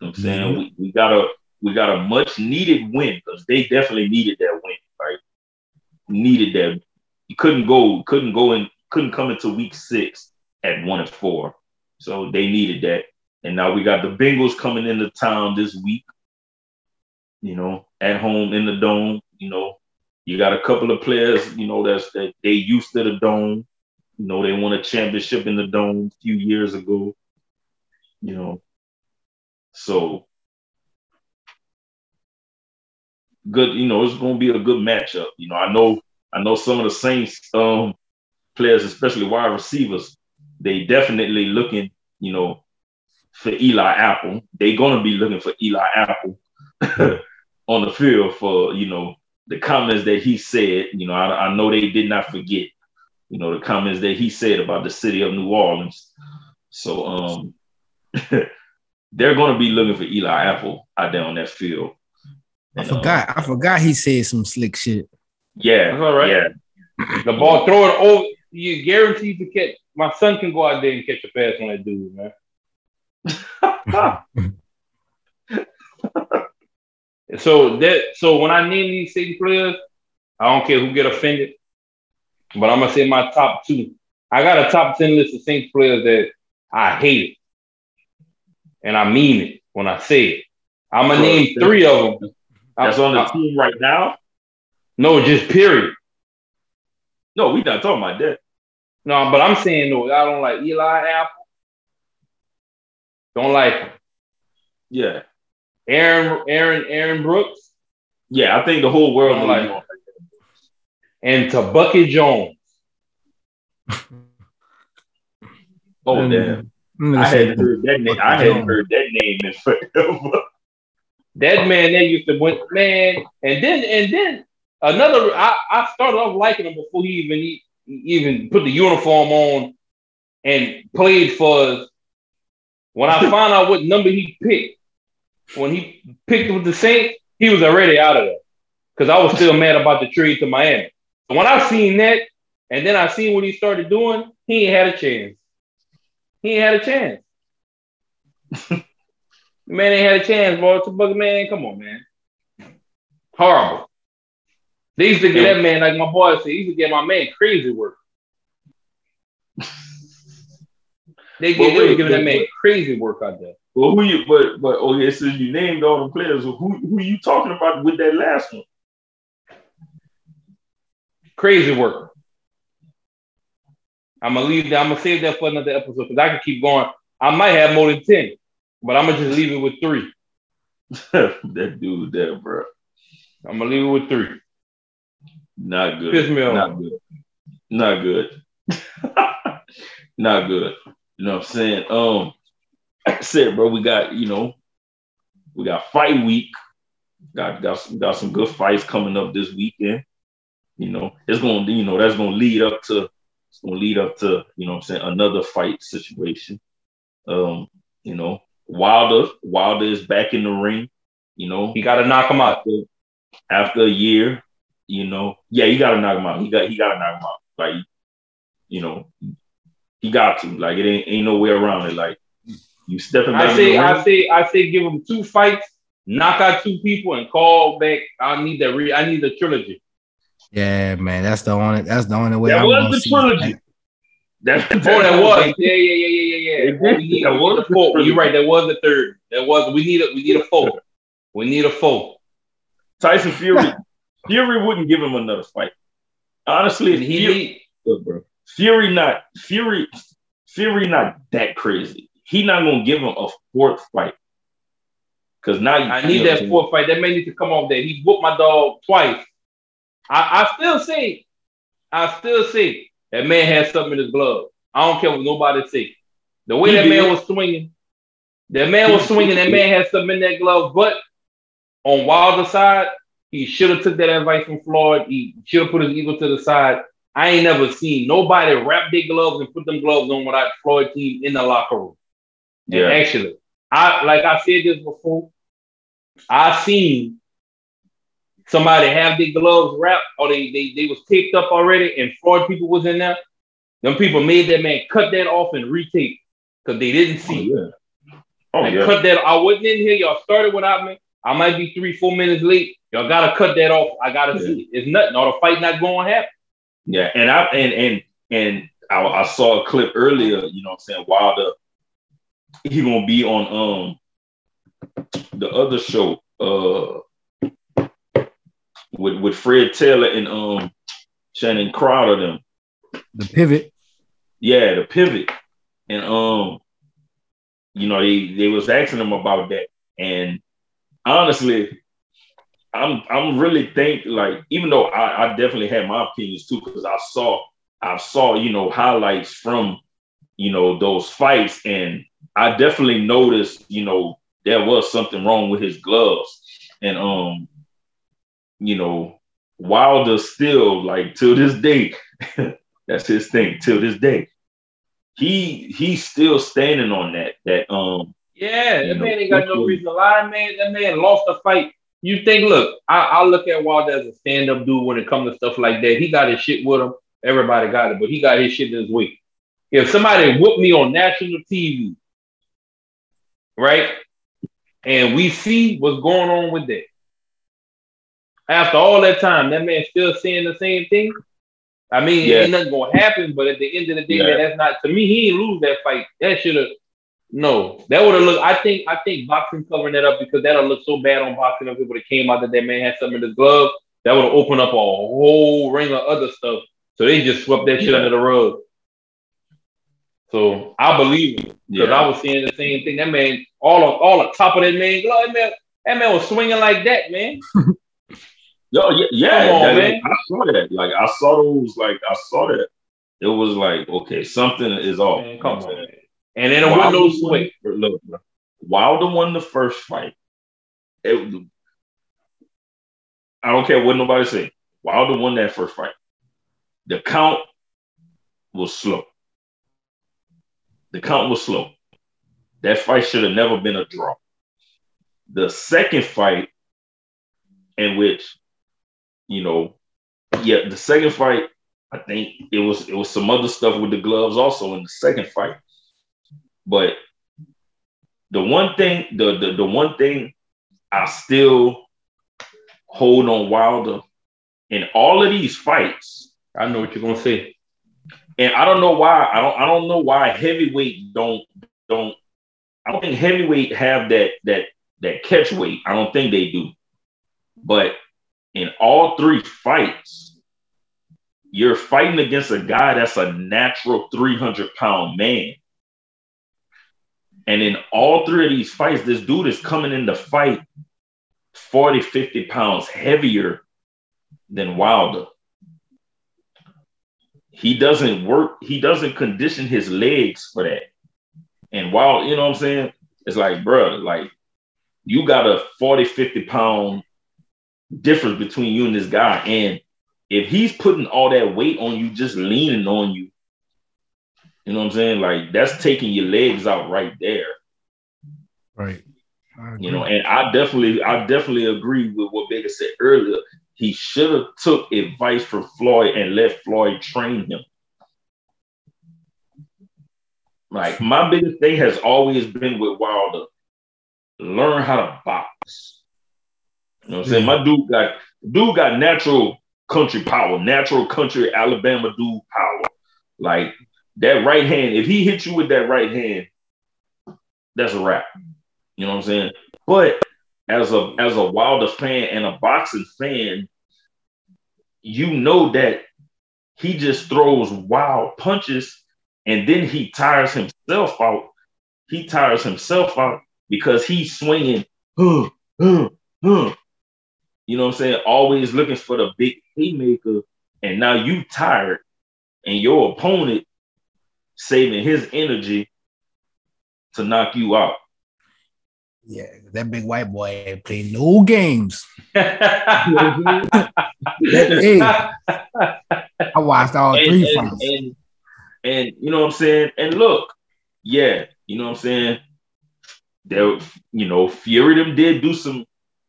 You know what I'm saying we, we got a we got a much needed win because they definitely needed that win, right? Needed that. Couldn't go, couldn't go in, couldn't come into week six at one and four. So they needed that. And now we got the Bengals coming into town this week. You know, at home in the dome. You know, you got a couple of players, you know, that's that they used to the dome. You know, they won a championship in the dome a few years ago. You know, so good. You know, it's going to be a good matchup. You know, I know, I know some of the Saints um, players, especially wide receivers, they definitely looking, you know, for Eli Apple. They're to be looking for Eli Apple on the field for you know the comments that he said, you know, I, I know they did not forget, you know, the comments that he said about the city of New Orleans. So um they're gonna be looking for Eli Apple out there on that field. I And, um, forgot. I forgot he said some slick shit. Yeah, That's all right. yeah. The ball, throw it over. You guaranteed to catch. My son can go out there and catch a pass on that dude, man. So that so when I name these Saints players, I don't care who get offended, but I'm gonna say my top two. I got a top ten list of Saints players that I hate it, and I mean it when I say it. I'm gonna name three of them. That's on the team right now. No, just period. No, we not talking about that. No, but I'm saying though, I don't like Eli Apple. Don't like him. Yeah. Aaron, Aaron, Aaron Brooks, Yeah, I think the whole world Don't like and Tebucky Jones. Oh Mm. damn. I hadn't heard that name. I hadn't heard that name in forever. That man that used to win, man, and then and then another. I, I started off liking him before he even he even put the uniform on and played for us. When I found out what number he picked, when he picked with the Saints, he was already out of there because I was still mad about the trade to Miami. So when I seen that, and then I seen what he started doing, he ain't had a chance. He ain't had a chance. The man ain't had a chance, boy. It's a bugger, man. Come on, man. Horrible. They used to get that man, like my boy said, he used to get my man crazy work. They get were giving that man crazy work out there. Well, who you? But but oh, okay, so you named all the players. Who who you talking about with that last one? Crazy work. I'm gonna leave that. I'm gonna save that for another episode because I can keep going. I might have more than ten, but I'm gonna just leave it with three. that dude there, bro. I'm gonna leave it with three. Not good. Piss me off. Not good. Not good. Not good. You know what I'm saying? Um, like I said, bro, we got, you know, we got fight week. got got some, got some good fights coming up this weekend. You know, it's going to you know that's going to lead up to it's going to lead up to you know I'm saying another fight situation. Um, you know, Wilder Wilder is back in the ring. You know, he got to knock him out after, after a year. You know, yeah, he got to knock him out. He got he got to knock him out. Like, you know, he got to. Like, it ain't ain't no way around it. Like, you stepping back. I say, I say, I say, give him two fights, knock out two people, and call back. I need that. Re- I need the trilogy. Yeah, man, that's the only. That's the only way. That I'm was the trilogy. it. That's Oh, that was. Yeah, yeah, yeah, yeah, yeah, yeah. We need, That was a the four. You're right. That was the third. That was. We need a. We need a four. We need a four. Tyson Fury. Fury wouldn't give him another fight. Honestly, He Fury, need. bro. Fury not Fury. Fury not that crazy. He not gonna give him a fourth fight. Cause now you, I need that fourth fight. That man needs to come off that. He whooped my dog twice. I, I still say, I still say that man has something in his glove. I don't care what nobody say. The way He that did. man was swinging, that man was swinging. That man had something in that glove. But on Wilder's side, he should have took that advice from Floyd. He should have put his ego to the side. I ain't never seen nobody wrap their gloves and put them gloves on without Floyd team in the locker room. And Yeah. actually, I like I said this before. I seen somebody have their gloves wrapped or they, they they was taped up already and Floyd people was in there. Them people made that man cut that off and retape because they didn't Oh, see. yeah. Oh yeah. cut that. I wasn't in here. Y'all started without me. I might be three, four minutes late. Y'all gotta cut that off. I gotta Yeah. see. It's nothing. Or the fight not going to happen. Yeah, and I and and and I, I saw a clip earlier. You know, what I'm saying Wilder, he gonna be on um the other show uh with with Fred Taylor and um Channing Crowder them. The pivot. Yeah, the pivot, and um, you know they they was asking him about that, and honestly, I'm I'm really think like even though I, I definitely had my opinions too because I saw I saw you know highlights from you know those fights, and I definitely noticed you know there was something wrong with his gloves, and um, you know Wilder still like to this day. That's his thing till this day. He he's still standing on that. That um Yeah, You that know, man ain't got no reason to lie, man. That man lost the fight. You think, look, I, I look at Wilder as a stand-up dude when it comes to stuff like that. He got his shit with him. Everybody got it, but he got his shit in his way. If somebody whooped me on national TV, right, and we see what's going on with that, after all that time, that man still saying the same thing. I mean, Yeah. ain't nothing gonna happen, but at the end of the day, Yeah. man, that's not to me. He didn't lose that fight. That should have no. That would have looked. I think. I think boxing covering that up because that'll look so bad on boxing if it would have came out that that man had something in his glove. That would have opened up a whole ring of other stuff. So they just swept that shit Yeah. under the rug. So I believe him because yeah. I was seeing the same thing. That man, all of all the top of that man glove, that man, that man was swinging like that, man. Yo, yeah, yeah on, that- man. I saw that. Like I saw those, like I saw that. It was like, okay, something is off. Man, come on, man. And then Wilder no won- sweat. Look, bro. Wilder won the first fight. It- I don't care what nobody say. Wilder won that first fight. The count was slow. The count was slow. That fight should have never been a draw. The second fight, in which, you know, yeah, the second fight, I think it was it was some other stuff with the gloves also in the second fight. But the one thing, the the, the one thing I still hold on Wilder in all of these fights, I know what you're gonna say. and I don't know why I don't I don't know why heavyweight don't don't I don't think heavyweight have that that that catch weight. I don't think they do. But in all three fights, you're fighting against a guy that's a natural 300 pound man. And in all three of these fights, this dude is coming in to fight 40, 50 pounds heavier than Wilder. He doesn't work, he doesn't condition his legs for that. And while, you know what I'm saying? It's like, bro, like you got a 40, 50 pound difference between you and this guy. And if he's putting all that weight on you, just leaning on you, you know what I'm saying? Like that's taking your legs out right there. Right. You know, and I definitely, I definitely agree with what Baker said earlier. He should have took advice from Floyd and let Floyd train him. Like my biggest thing has always been with Wilder, learn how to box. You know what I'm saying? My dude got dude got natural country power, natural country Alabama dude power. Like that right hand, if he hits you with that right hand, that's a wrap. You know what I'm saying? But as a as a Wilder fan and a boxing fan, you know that he just throws wild punches and then he tires himself out. He tires himself out because he's swinging, huh, huh, huh. you know what I'm saying? Always looking for the big haymaker. And now you tired, and your opponent saving his energy to knock you out. Yeah, that big white boy ain't played no games. hey, I watched all and, three and, fights. And, and you know what I'm saying? And look, yeah, you know what I'm saying? There, you know, Fury them did do some,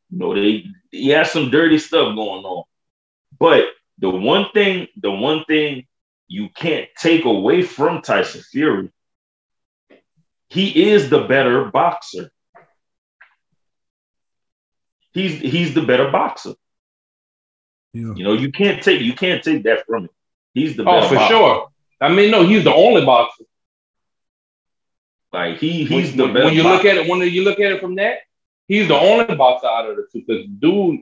you know, they he had some dirty stuff going on. But the one thing, the one thing you can't take away from Tyson Fury, he is the better boxer. He's he's the better boxer. Yeah. You know, you can't take you can't take that from him. He's the Oh, for boxer. sure. I mean, no, he's the only boxer. Like he he's when, the when, better when you boxer. look at it, when you look at it from that, he's the only boxer out of the two. Because dude,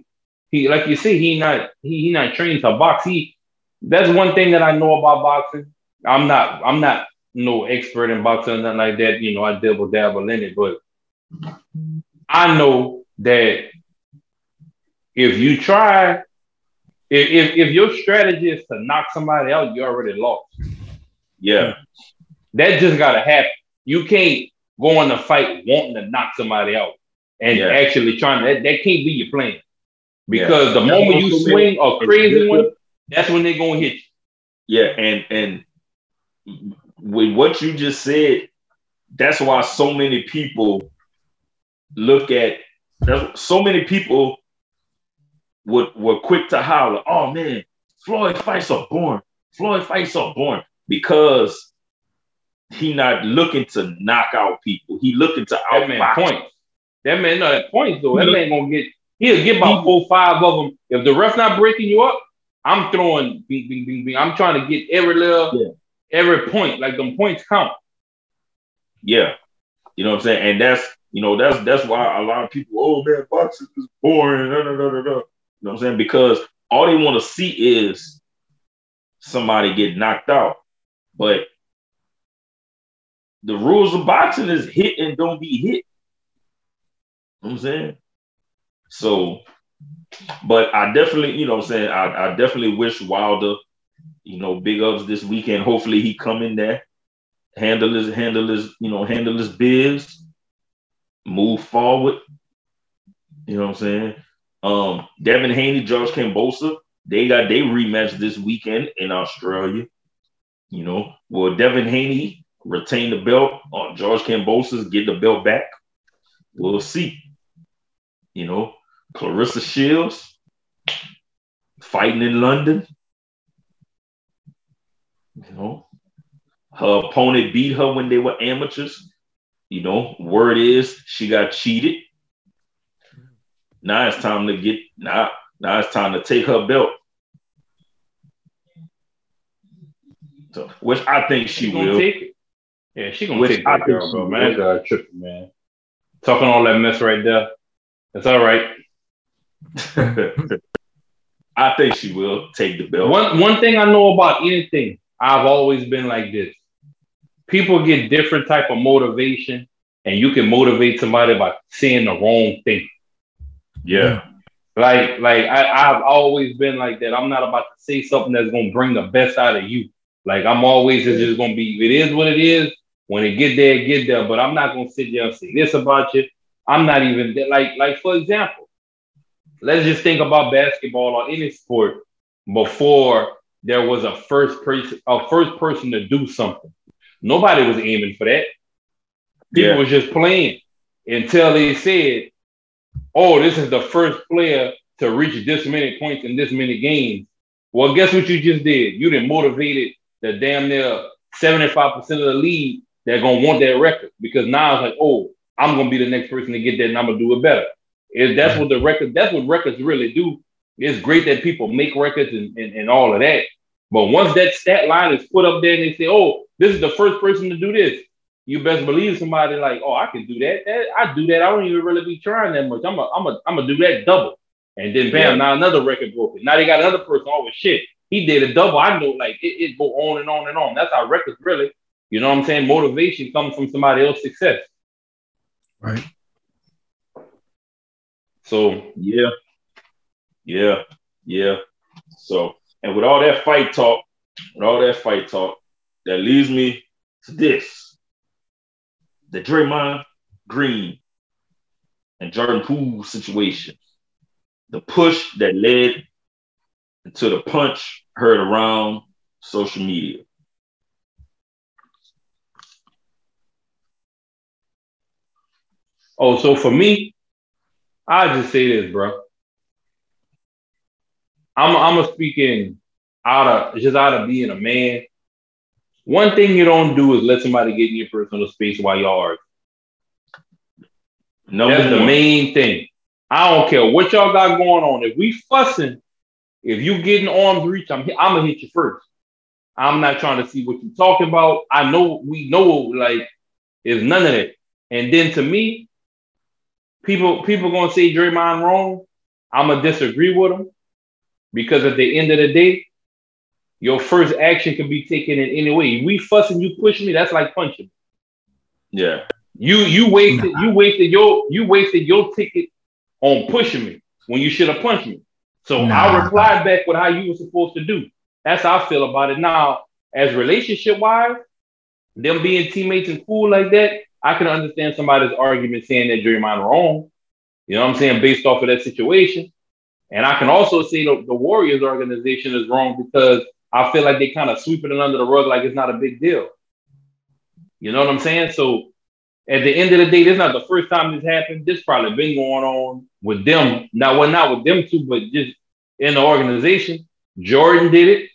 he like you say, he not he, he not trained to box. He that's one thing that I know about boxing. I'm not I'm not no expert in boxing or nothing like that. You know, I dabble dabble in it, but I know that if you try, if if, if your strategy is to knock somebody out, you already lost. yeah, That just gotta happen. You can't go in the fight wanting to knock somebody out and Yeah. actually trying that. That can't be your plan. Because Yeah. the moment you swing a crazy one, that's when they're gonna hit you. yeah, and and with what you just said, that's why so many people look at so many people would were quick to holler, oh man, Floyd fights are boring. Floyd fights are boring because he not looking to knock out people. He looking to That man points. That man no that points though. That man gonna get he'll get about four, five of them. If the ref not breaking you up, I'm throwing bing, bing, bing, bing. I'm trying to get every little Yeah. every point. Like them points count. Yeah. You know what I'm saying? And that's you know, that's that's why a lot of people, oh man, boxing is boring. Da, da, da, da, da. You know what I'm saying? Because all they want to see is somebody get knocked out. But the rules of boxing is hit and don't be hit. You know what I'm saying? So, but I definitely, you know I'm saying, I, I definitely wish Wilder, you know, big ups this weekend. Hopefully he come in there handle his handle his you know handle his biz, move forward. You know what I'm saying? Um, Devin Haney, George Kambosos, they got they rematch this weekend in Australia. You know, will Devin Haney retain the belt or George Kambosos get the belt back? We'll see. You know, Claressa Shields fighting in London. You know, her opponent beat her when they were amateurs. You know, word is she got cheated. Now it's time to get now. Now it's time to take her belt. So, which I think she gonna will. take it. Yeah, she gonna Which take I that think girl, bro. Man, that girl tripping, man. Talking all that mess right there. It's all right. I think she will take the belt. One one thing I know about anything, I've always been like this. People get different type of motivation, and you can motivate somebody by saying the wrong thing. Yeah, Like, like I, I've always been like that. I'm not about to say something that's gonna bring the best out of you. Like I'm always it's just gonna be. It is what it is. When it get there, it get there. But I'm not gonna sit there and say this about you. I'm not even like like for example, let's just think about basketball or any sport before there was a first person, a first person to do something. Nobody was aiming for that. People Yeah. was just playing until they said, "Oh, this is the first player to reach this many points in this many games." Well, guess what you just did? You didn't motivated the damn near seventy-five percent of the league that gonna want that record because now it's like, "Oh, I'm gonna be the next person to get that, and I'm gonna do it better." If that's what the record, that's what records really do. It's great that people make records and, and, and all of that. But once that stat line is put up there and they say, oh, this is the first person to do this, you best believe somebody like, oh, I can do that. that I do that. I don't even really be trying that much. I'm a, I'm a, I'm gonna do that double. And then bam, Yeah. now another record broken. Now they got another person. Oh shit, he did a double. I know, like it, it go on and on and on. That's how records really. You know what I'm saying? Motivation comes from somebody else's success. Right. So Yeah. Yeah. Yeah. So, and with all that fight talk, with all that fight talk, that leads me to this. The Draymond Green and Jordan Poole situation. The push that led to the punch heard around social media. Oh, so for me, I just say this, bro. I'm I'm a speaking out of just out of being a man. One thing you don't do is let somebody get in your personal space while y'all are. Number That's the main thing. I don't care what y'all got going on. If we fussing, if you getting arm's reach, I'm I'm gonna hit you first. I'm not trying to see what you're talking about. I know we know like it's none of that. And then to me, people people gonna say Draymond wrong. I'm gonna disagree with him because at the end of the day, your first action can be taken in any way. We fussing, you push me. That's like punching. Yeah. You you wasted you wasted your you wasted your ticket on pushing me when you should have punched me. So Nah. I replied back with how you were supposed to do. That's how I feel about it. Now, as relationship wise, them being teammates and cool like that, I can understand somebody's argument saying that Draymond wrong. You know what I'm saying? Based off of that situation. And I can also see the, the Warriors organization is wrong because I feel like they kind of sweeping it under the rug like it's not a big deal. You know what I'm saying? So at the end of the day, this is not the first time this happened. This probably been going on with them. Now, well, not with them two, but just in the organization. Jordan did it.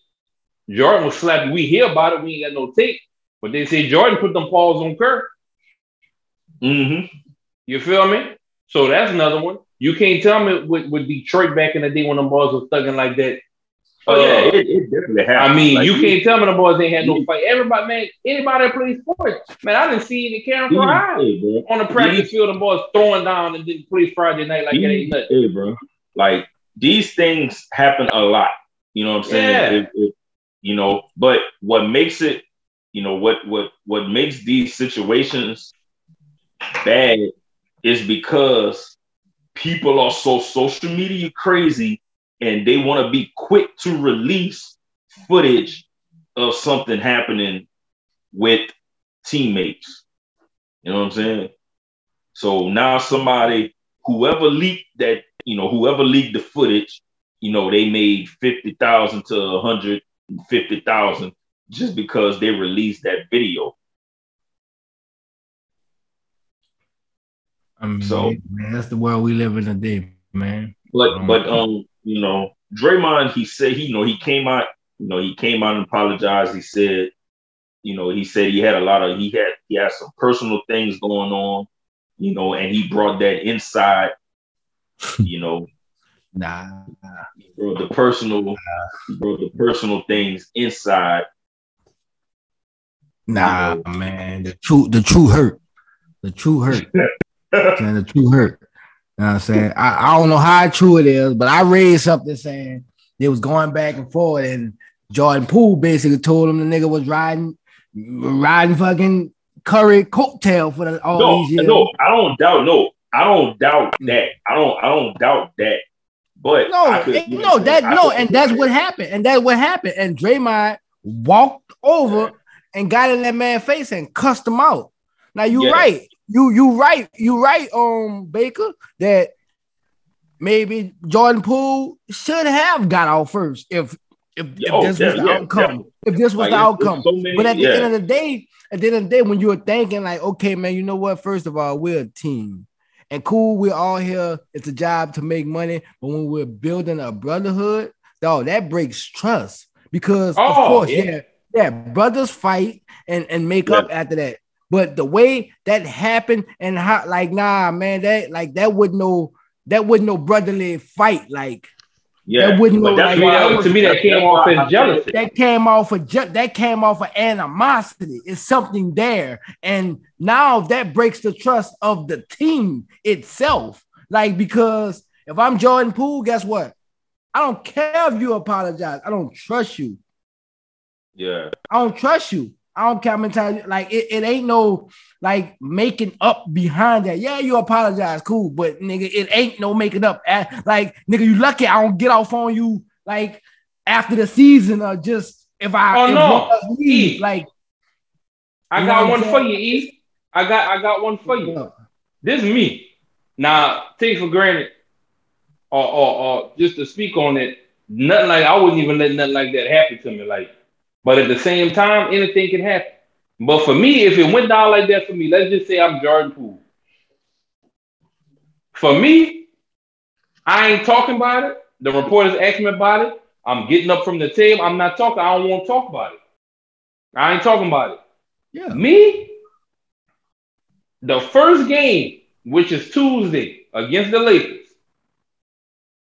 Jordan was slapped. We hear about it. We ain't got no tape. But they say Jordan put them paws on Kerr. Mm-hmm. You feel me? So that's another one. You can't tell me with, with Detroit back in the day when them boys was thugging like that. Oh yeah, Uh, it, it definitely happened. I mean, Like, you can't tell me the boys ain't had no fight. Everybody, man, anybody that plays sports, man, I didn't see any camera for eyes. hey, on the practice These- field, the boys throwing down and then play Friday night like it ain't nothing. Hey, bro. Like these things happen a lot. You know what I'm saying? Yeah. It- it- you know, but what makes it, you know, what what what makes these situations bad is because people are so social media crazy and they want to be quick to release footage of something happening with teammates. You know what I'm saying? So now somebody, whoever leaked that, you know, whoever leaked the footage, you know, they made fifty thousand to a hundred and fifty thousand just because they released that video. I mean, So- man, that's the world we live in today, man. But Um, but um, you know, Draymond, he said he, you know, he came out, you know, he came out and apologized. He said, you know, he said he had a lot of he had he had some personal things going on, you know, and he brought that inside, you know, Nah, he brought the personal, he brought the personal things inside. nah, man. The true, the true hurt, the true hurt, man, the true hurt. You know what I'm saying? I, I don't know how true it is, but I read something saying it was going back and forth, and Jordan Poole basically told him the nigga was riding, riding fucking Curry coattail for the, all no, these years. no, I don't doubt. No, I don't doubt that. I don't. I don't doubt that. But No, I could- it- you know no, that? I no, and that's what happened, and that's what happened. And Draymond walked over and got in that man's face and cussed him out. Now you Yes. right, you you right, you right, um Baker that maybe Jordan Poole should have got out first if if, if Oh, this yeah, was the yeah, outcome. yeah. If this was Like, the outcome. so many- but at the end of the day, at the end of the day, when you're thinking like, okay, man, you know what? First of all, we're a team. And cool, we're all here. It's a job to make money. But when we're building a brotherhood, dog, that breaks trust. Because of Oh, course, yeah. yeah, yeah, brothers fight and, and make up after that. But the way that happened and how like nah, man, that like that would no that would no brotherly fight. Like Yeah, That wouldn't but go that's like- why that was- was- to me, that came off I as jealousy. that came off of ju- that came off of animosity. It's something there, and now that breaks the trust of the team itself. Like because if I'm Jordan Poole, guess what? I don't care if you apologize. I don't trust you. Yeah, I don't trust you. I don't care how many times. Like it, it ain't no like making up behind that. Yeah, you apologize, cool, but nigga, it ain't no making up. Like nigga, you lucky I don't get off on you like after the season or just if I Oh, if no. leave, like I got one for you, E. I got I got one for you. This is me. Now, take for granted, or, or, or just to speak on it, nothing like I wouldn't even let nothing like that happen to me. Like, but at the same time, anything can happen. But for me, if it went down like that for me, let's just say I'm Jordan Poole. For me, I ain't talking about it. The reporters asked me about it. I'm getting up from the table. I'm not talking. I don't want to talk about it. I ain't talking about it. yeah. Me, the first game, which is Tuesday against the Lakers,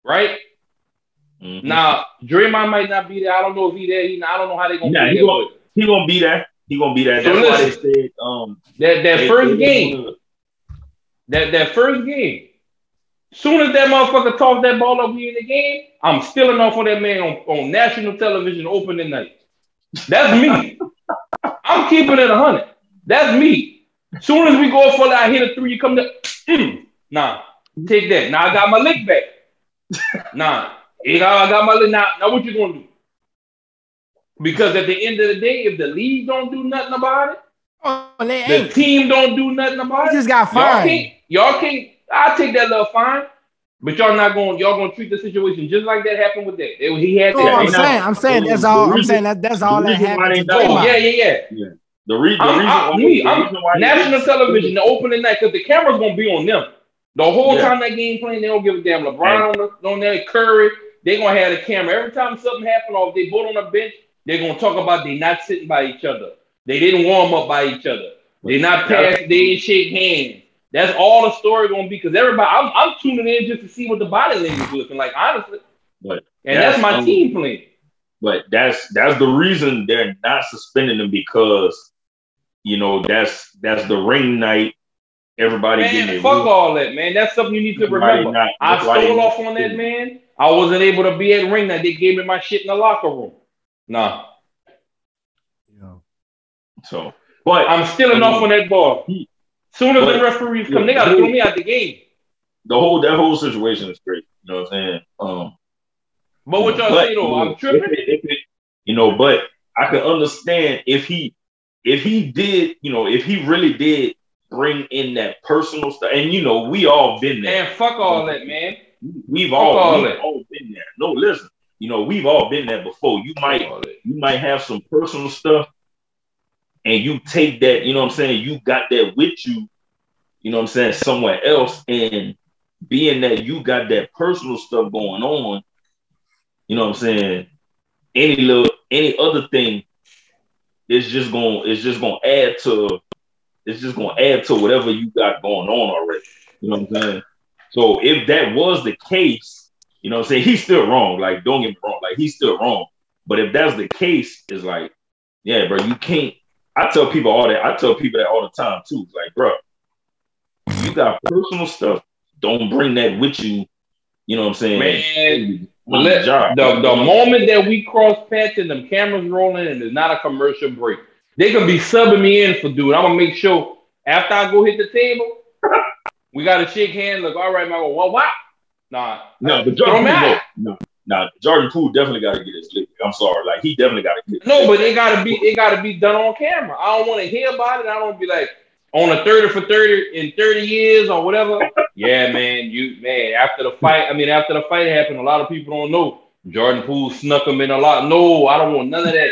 right? Mhm. Now, Draymond might not be there. I don't know if he there. He, I don't know how they gonna be he there. gonna- he gonna be there. He gonna be there. So That's why they listen. said um That that they- first they- game, that that first game. Soon as that motherfucker tossed that ball up we in the game, I'm stealing off of that man on, on national television opening night. That's me. I'm keeping it hundred. That's me. Soon as we go for that, I hit a three, you come to mm, nah, take that. Now I got my lick back. nah, you know, I got my lick. Now, now what you gonna do? Because at the end of the day, if the league don't do nothing about it, Oh, the team don't do nothing about it. just got Y'all fined. can't. Y'all can't. I take that little fine, but y'all not going. Y'all gonna treat the situation just like that happened with that. It- he had No, that. I'm saying, not- I'm saying that's the all. I'm saying that that's all that happened they Oh Draymond. yeah, yeah, yeah. the, re- the I'm, reason I'm, why me, the I'm reason why they- national television, the opening night, because the camera's gonna be on them. The whole Yeah. time that game playing, they don't give a damn. LeBron on, the, on there, Curry, they gonna have the camera. Every time something happen, or if they both on the bench, they're gonna talk about they not sitting by each other. They didn't warm up by each other. They not pass. They didn't shake hands. That's all the story gonna be because everybody. I'm, I'm tuning in just to see what the body language is looking like, honestly. But and that's, that's, my um, team playing. But that's that's the reason they're not suspending them because you know that's that's the ring night. Everybody getting Man, their fuck ring. all that, man. That's something you need to That's why they remember. not- I that's why they stole not off on that suspending. man. I wasn't able to be at ring night. They gave me my shit in the locker room. Nah, Yeah. So, but I'm stealing I mean, off on that ball. he- Soon as but- the referees come, yeah, they gotta he- throw me out the game. the whole that whole situation is great. You know what I'm saying? Um, But what y'all but, say though, I'm know, tripping. if it- if it- you know, but I can understand if he if he did, you know, if he really did bring in that personal stuff, and you know, we all been there. Man, fuck all that, man. We've Fuck all, all we've that. all been there. No, listen, you know, we've all been there before. You might Fuck all that. you might have some personal stuff and you take that, you know what I'm saying? You got that with you, you know what I'm saying, somewhere else. And being that you got that personal stuff going on, you know what I'm saying? Any little any other thing is just gonna it's just gonna add to it's just gonna add to whatever you got going on already. You know what I'm saying? So if that was the case, you know what I'm saying, he's still wrong. Like, don't get me wrong, like he's still wrong. But if that's the case, it's like, yeah, bro, you can't. I tell people all that. I tell people that all the time too. Like, bro, you got personal stuff. Don't bring that with you. You know what I'm saying? Man, the Let- the, the moment that we cross paths and them cameras rolling and it's not a commercial break, they gonna be subbing me in for dude. I'm gonna make sure after I go hit the table, we gotta shake hands. Look, all right, man. Go, what? What? Nah, no, but Jordan Poole, no, no, Jordan Poole definitely got to get his lick. I'm sorry, like he definitely got to get. No, but it gotta be it gotta be done on camera. I don't want to hear about it. I don't be like on a 30 for 30 in 30 years or whatever. Yeah, man. You man. After the fight, I mean, after the fight happened, a lot of people don't know. Jordan Poole snuck him in a lot. No, I don't want none of that.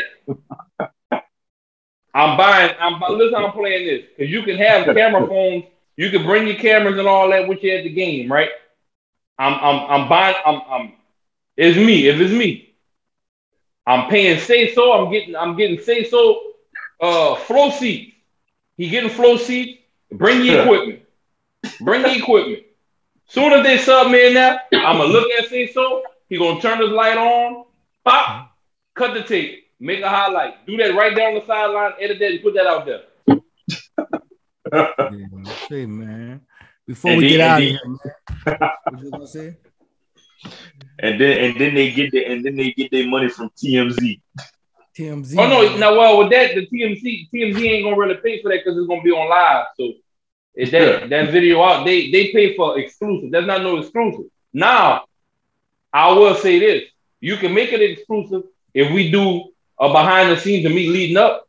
I'm buying. I'm listen. I'm playing this because you can have camera phones. You can bring your cameras and all that with you at the game, right? I'm I'm I'm buying. I'm I'm. It's me. If it's me, I'm paying say so. I'm getting. I'm getting say so. Uh, flow seats. He getting flow seats. Bring the equipment. Bring the equipment. Soon as they sub me in there, I'm gonna look at say so. He gonna turn his light on. Pop. Cut the tape. Make a highlight. Do that right down the sideline. Edit that and put that out there. yeah, see, man. Before and we then, get out then, of here, what you gonna say? And then and then they get the and then they get their money from TMZ. TMZ. Oh no, now well with that the TMZ TMZ ain't gonna really pay for that because it's gonna be on live. So if that that video out, they they pay for exclusive. That's not no exclusive. Now, I will say this: you can make it exclusive if we do behind the scenes of me leading up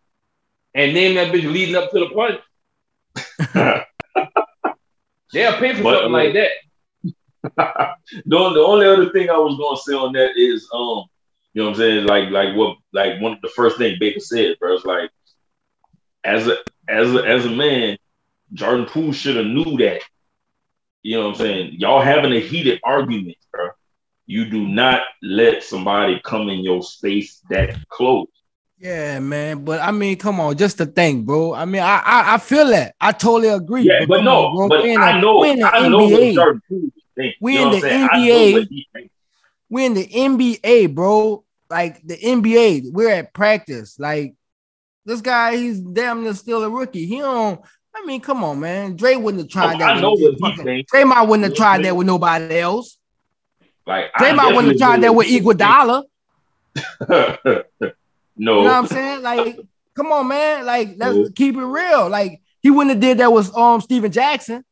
and name that bitch leading up to the punch. They'll pay for but, something like that. the, the only other thing I was gonna say on that is um, you know what I'm saying? Like like what like one of the first thing Baker said, bro. It's like as a as a as a man, Jordan Poole should have knew that. You know what I'm saying? Y'all having a heated argument, bro. You do not let somebody come in your space that close. Yeah, man. But I mean, come on, just to thing, bro. I mean, I I, I feel that. I totally agree. Yeah, but, but no, on, but I know, I know NBA. what We in the NBA. We in the NBA, bro. Like the NBA, we're at practice. Like this guy, he's damn near still a rookie. He don't. I mean, come on, man. Dre wouldn't have tried oh, that. I know what thinks. Draymond wouldn't have tried that with nobody else. Like Draymond wouldn't have tried that with Iguodala. No. You know what I'm saying? Like, come on, man. Like, let's no. keep it real. Like, he wouldn't have did that with um Stephen Jackson.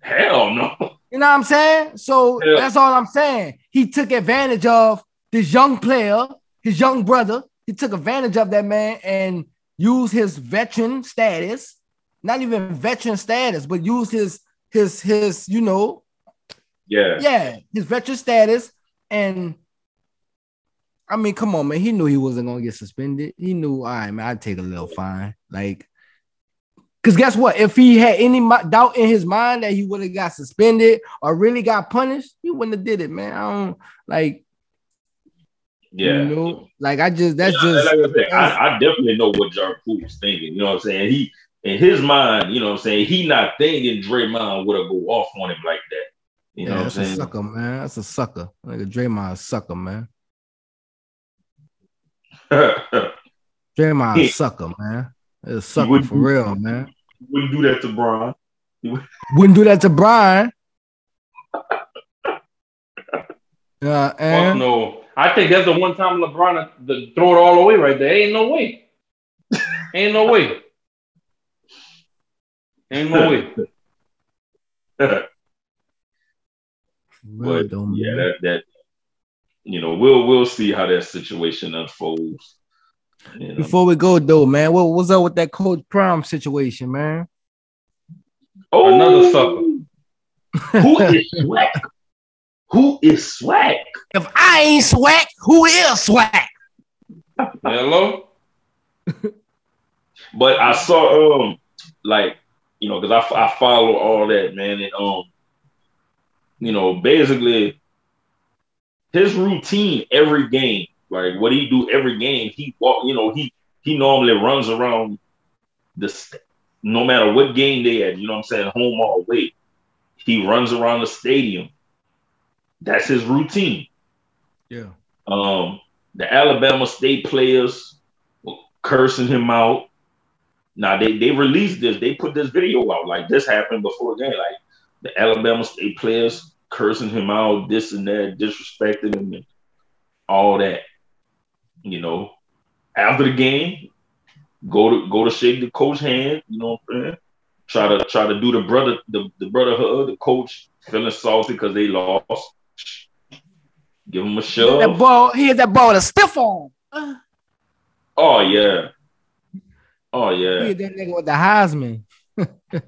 Hell no. You know what I'm saying? So Hell. that's all I'm saying. He took advantage of this young player, his young brother. He took advantage of that man and used his veteran status, not even veteran status, but used his his his, you know, yeah, yeah, his veteran status and I mean, come on, man. He knew he wasn't gonna get suspended. He knew, all right, man, I'd take a little fine. Like, because guess what? If he had any doubt in his mind that he would have got suspended or really got punished, he wouldn't have did it, man. I don't like. Yeah, you know, like I just that's yeah, just. Like I, I, I, definitely know what Jar was thinking. You know what I'm saying? He in his mind, you know what I'm saying. He not thinking Draymond would have go off on him like that. You yeah, know what I'm saying? a sucker, man. That's a sucker. Like a Draymond a sucker, man. Draymond a sucker, man. It's a sucker for real, man. Wouldn't do that to Brian. Wouldn't do that to Brian. Yeah, and no. I think that's the one time LeBron the throw it all away right there. Ain't no way. Ain't no way. Ain't no way. but yeah, that, that you know, we'll we'll see how that situation unfolds. You know? Before we go though, man, what was up with that Coach Prime situation, man? Oh, another sucker. who is SWAC? Who is SWAC? If I ain't SWAC, who is SWAC? Hello. but I saw um like you know because I, I follow all that man and um you know basically his routine every game, like what he do every game, he walk, you know, he he normally runs around the st- no matter what game they had, you know what I'm saying, home or away. He runs around the stadium. That's his routine. Yeah. Um, the Alabama State players were cursing him out. Now they, they released this, they put this video out. Like this happened before game. Like the Alabama State players cursing him out, this and that, disrespecting him, and all that. You know, after the game, go to go to shake the coach hand. You know what I'm saying? Try to try to do the brother the, the brotherhood. The coach feeling salty because they lost. Give him a shove. That ball, he had that ball with a stiff on. Uh. Oh yeah. Oh yeah. He had that nigga with the Heisman. that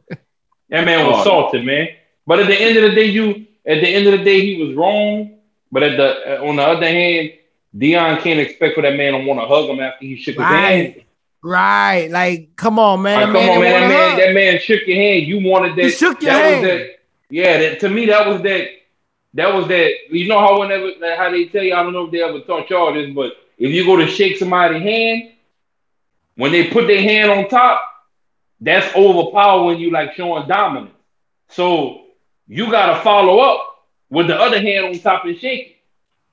man was oh, salty, man. But at the end of the day, you at the end of the day, he was wrong. But at the uh, on the other hand, Deion can't expect for that man to want to hug him after he shook his Right. hand. Right. Like, come on, man. Like, come on, man. That man, hug. that man shook your hand. You wanted that. He shook your that hand. Was that, yeah, that, to me, that was that. That was that. You know how whenever how they tell you, I don't know if they ever taught y'all this, but if you go to shake somebody's hand, when they put their hand on top, that's overpowering you, like showing dominance. So you gotta follow up with the other hand on top and shake it.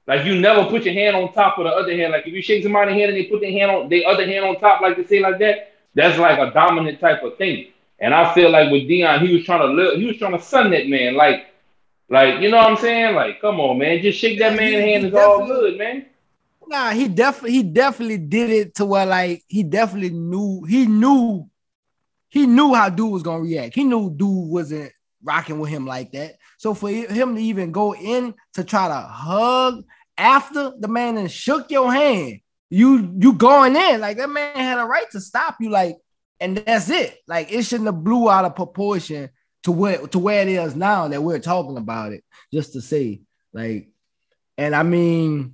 Like you never put your hand on top of the other hand. Like if you shake somebody's hand and they put their hand on their other hand on top, like they say like that, that's like a dominant type of thing. And I feel like with Deion, he was trying to live, he was trying to sun that man. Like, like you know what I'm saying? Like, come on, man, just shake that man's hand. It's all good, man. Nah, he definitely he definitely did it to where like he definitely knew he knew he knew how dude was gonna react. He knew dude wasn't rocking with him like that. So for him to even go in to try to hug after the man and shook your hand, you you going in like that man had a right to stop you like, and that's it. Like it shouldn't have blew out of proportion to where to where it is now that we're talking about it. Just to say like, and I mean.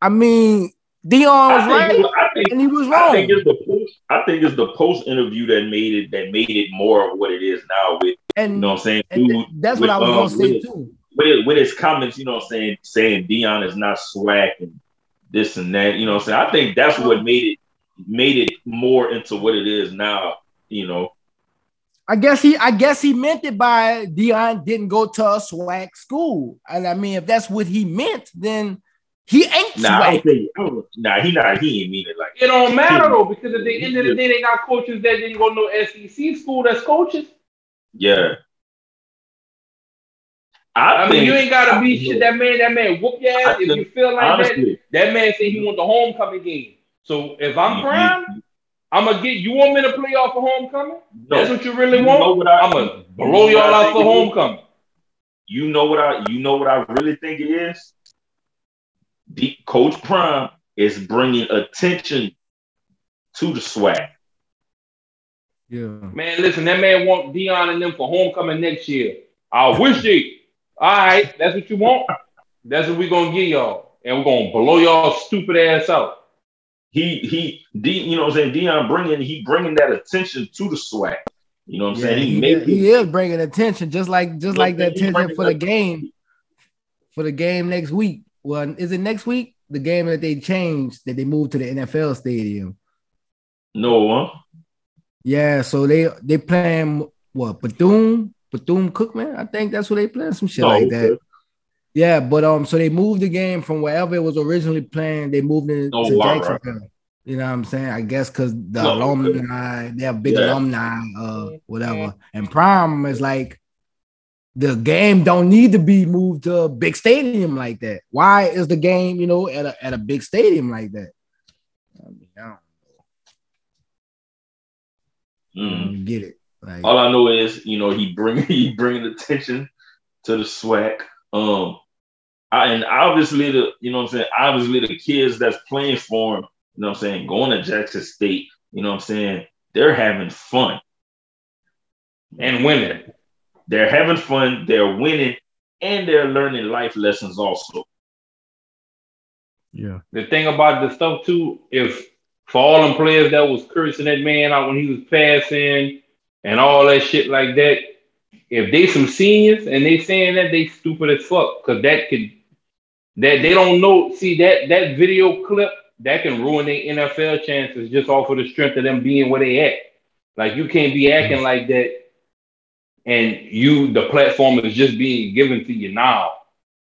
I mean, Deion was I right I and he was I wrong. think it's. I think it's the post interview that made it that made it more of what it is now. With and, you know what I'm saying, dude, th- that's with, what I was um, gonna say with- too. with, with his comments, you know what I'm saying, saying Deion is not SWAC and this and that. You know what I'm saying. I think that's what made it made it more into what it is now. You know, I guess he I guess he meant it by Deion didn't go to a SWAC school. And I mean, if that's what he meant, then he ain't nah, I swag. don't think, I don't, nah, he not, he ain't mean it like. It don't matter though, because at the end of the day, they got coaches that didn't go no SEC school that's coaches. Yeah. I, mean, think- you ain't gotta be I- shit. That man, that man whoop your ass I if you feel like that. honestly, That man said he want the homecoming game. So if I'm you- prime, I'm gonna get. You want me to play off for homecoming? That's what you really you want. know what I, I'm gonna blow you know y'all out for homecoming. You know what I you know what I really think it is? The Coach Prime is bringing attention to the SWAC. Yeah. Man, listen, that man want Deion and them for homecoming next year. I wish they. All right, that's what you want. That's what we're gonna get y'all, and we're gonna blow y'all stupid ass out. He he D, you know what I'm saying? Deion bringing he bringing that attention to the SWAC. You know what I'm Yeah, saying? He, he, made he is bringing attention, just like just know like what I'm the attention for the game. For the game next week. Well, is it next week? The game that they changed, that they moved to the NFL stadium. no huh? Yeah, so they they playing what Bethune Bethune Cookman. I think that's what they playing some shit No, like that. okay. Yeah, but um, so they moved the game from wherever it was originally playing. They moved it Oh, to wow, Jacksonville. You know what I'm saying? I guess because the No, okay. alumni, they have big Yeah. alumni, uh, whatever. And Prime is like the game don't need to be moved to a big stadium like that. Why is the game, you know, at a at a big stadium like that? I mean, I Mm. get it. Like, All I know is, you know, he bring he bringing attention to the SWAC. Um, I, and obviously the, you know what I'm saying, obviously the kids that's playing for him, you know what I'm saying, going to Jackson State, you know what I'm saying, they're having fun. and winning. They're having fun, they're winning, and they're learning life lessons also. yeah, The thing about the stuff too, if for all them players that was cursing that man out when he was passing and all that shit like that, if they some seniors and they saying that they stupid as fuck, cause that could that they don't know. See that that video clip that can ruin their NFL chances just off of the strength of them being where they at. Like you can't be acting mm. like that, and you the platform is just being given to you now.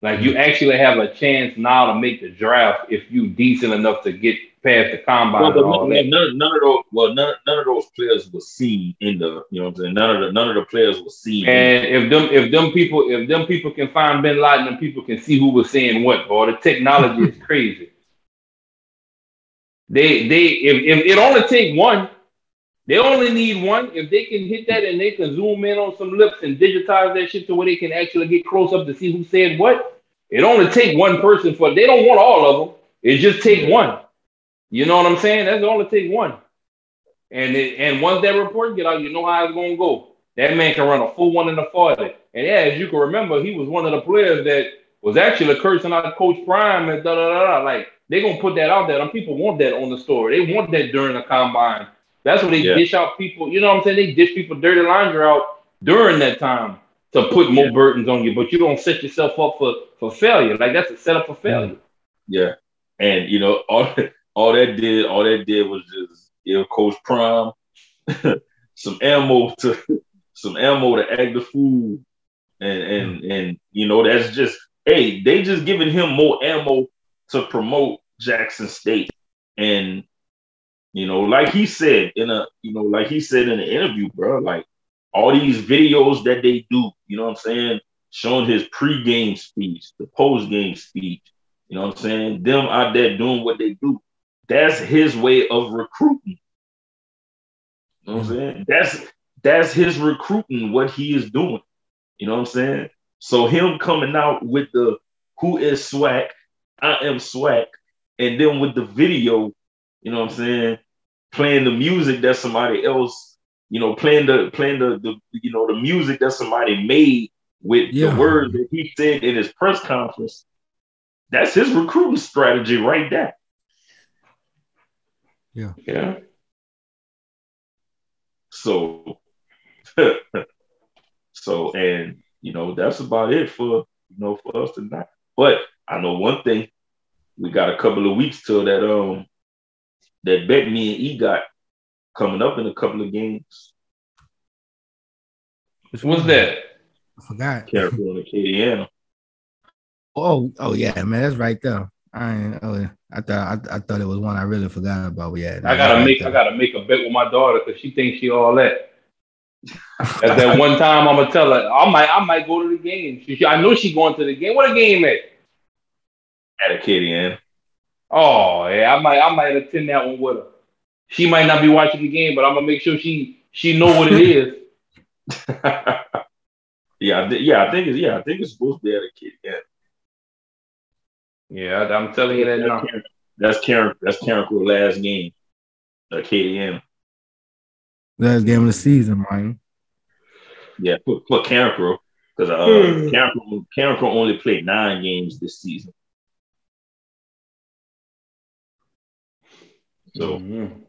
Like you mm-hmm. actually have a chance now to make the draft if you decent enough to get past the combine Well, but and all none, that. none, none of those, well, none, none of those players were seen in the, you know what I'm saying, none of the, none of the players were seen. And if them if them people if them people can find Bin Laden and people can see who was saying what, boy, the technology is crazy. They they if, if it only take one, they only need one. If they can hit that and they can zoom in on some lips and digitize that shit to where they can actually get close up to see who said what, it only take one person for they don't want all of them. It just take one. You know what I'm saying? That's only take one. And it, and once that report get out, you know how it's gonna go. That man can run a full one in the 40. And yeah, as you can remember, he was one of the players that was actually cursing out Coach Prime and da da da. da. Like they're gonna put that out there. And people want that on the story. They want that during the combine. That's what they yeah. dish out people. You know what I'm saying? They dish people dirty laundry out during that time to put more yeah. burdens on you, but you don't set yourself up for for failure. Like that's a setup for failure. Yeah, and you know all all that did all that did was just give Coach Prime some ammo to some ammo to act the fool, and and and you know that's just hey they just giving him more ammo to promote Jackson State, and you know like he said in a you know like he said in an interview, bro, like all these videos that they do, you know what I'm saying, showing his pre-game speech, the post-game speech, you know what I'm saying, them out there doing what they do. That's his way of recruiting. You know what I'm mm-hmm. saying? That's that's his recruiting, what he is doing. You know what I'm saying? So him coming out with the who is SWAC, I am SWAC, and then with the video, you know what I'm saying, playing the music that somebody else, you know, playing the playing the, the you know the music that somebody made with yeah. the words that he said in his press conference. That's his recruiting strategy right there. Yeah. Yeah. So, so, and you know, that's about it for you know for us tonight. But I know one thing: we got a couple of weeks till that um that bet me and E got coming up in a couple of games. Which was that? I forgot. Careful and Oh, oh yeah, man, that's right there. I oh, I thought I, I, thought it was one I really forgot about. Yeah, I gotta make I gotta make a bet with my daughter because she thinks she all that. At that one time, I'm gonna tell her I might I might go to the game. She, I know she going to the game. What a game at? At Acadian. Oh yeah, I might I might attend that one with her. She might not be watching the game, but I'm gonna make sure she she know what it is. yeah, yeah, I think it's yeah, I think it's supposed to be at Acadian. Yeah, I'm telling you that now. That's Karen. That's Carencro last game. Uh, KDM. Last game of the season, man. Yeah, put put Carencro because uh, hmm. Carencro, Karen Crew only played nine games this season. So, mm-hmm.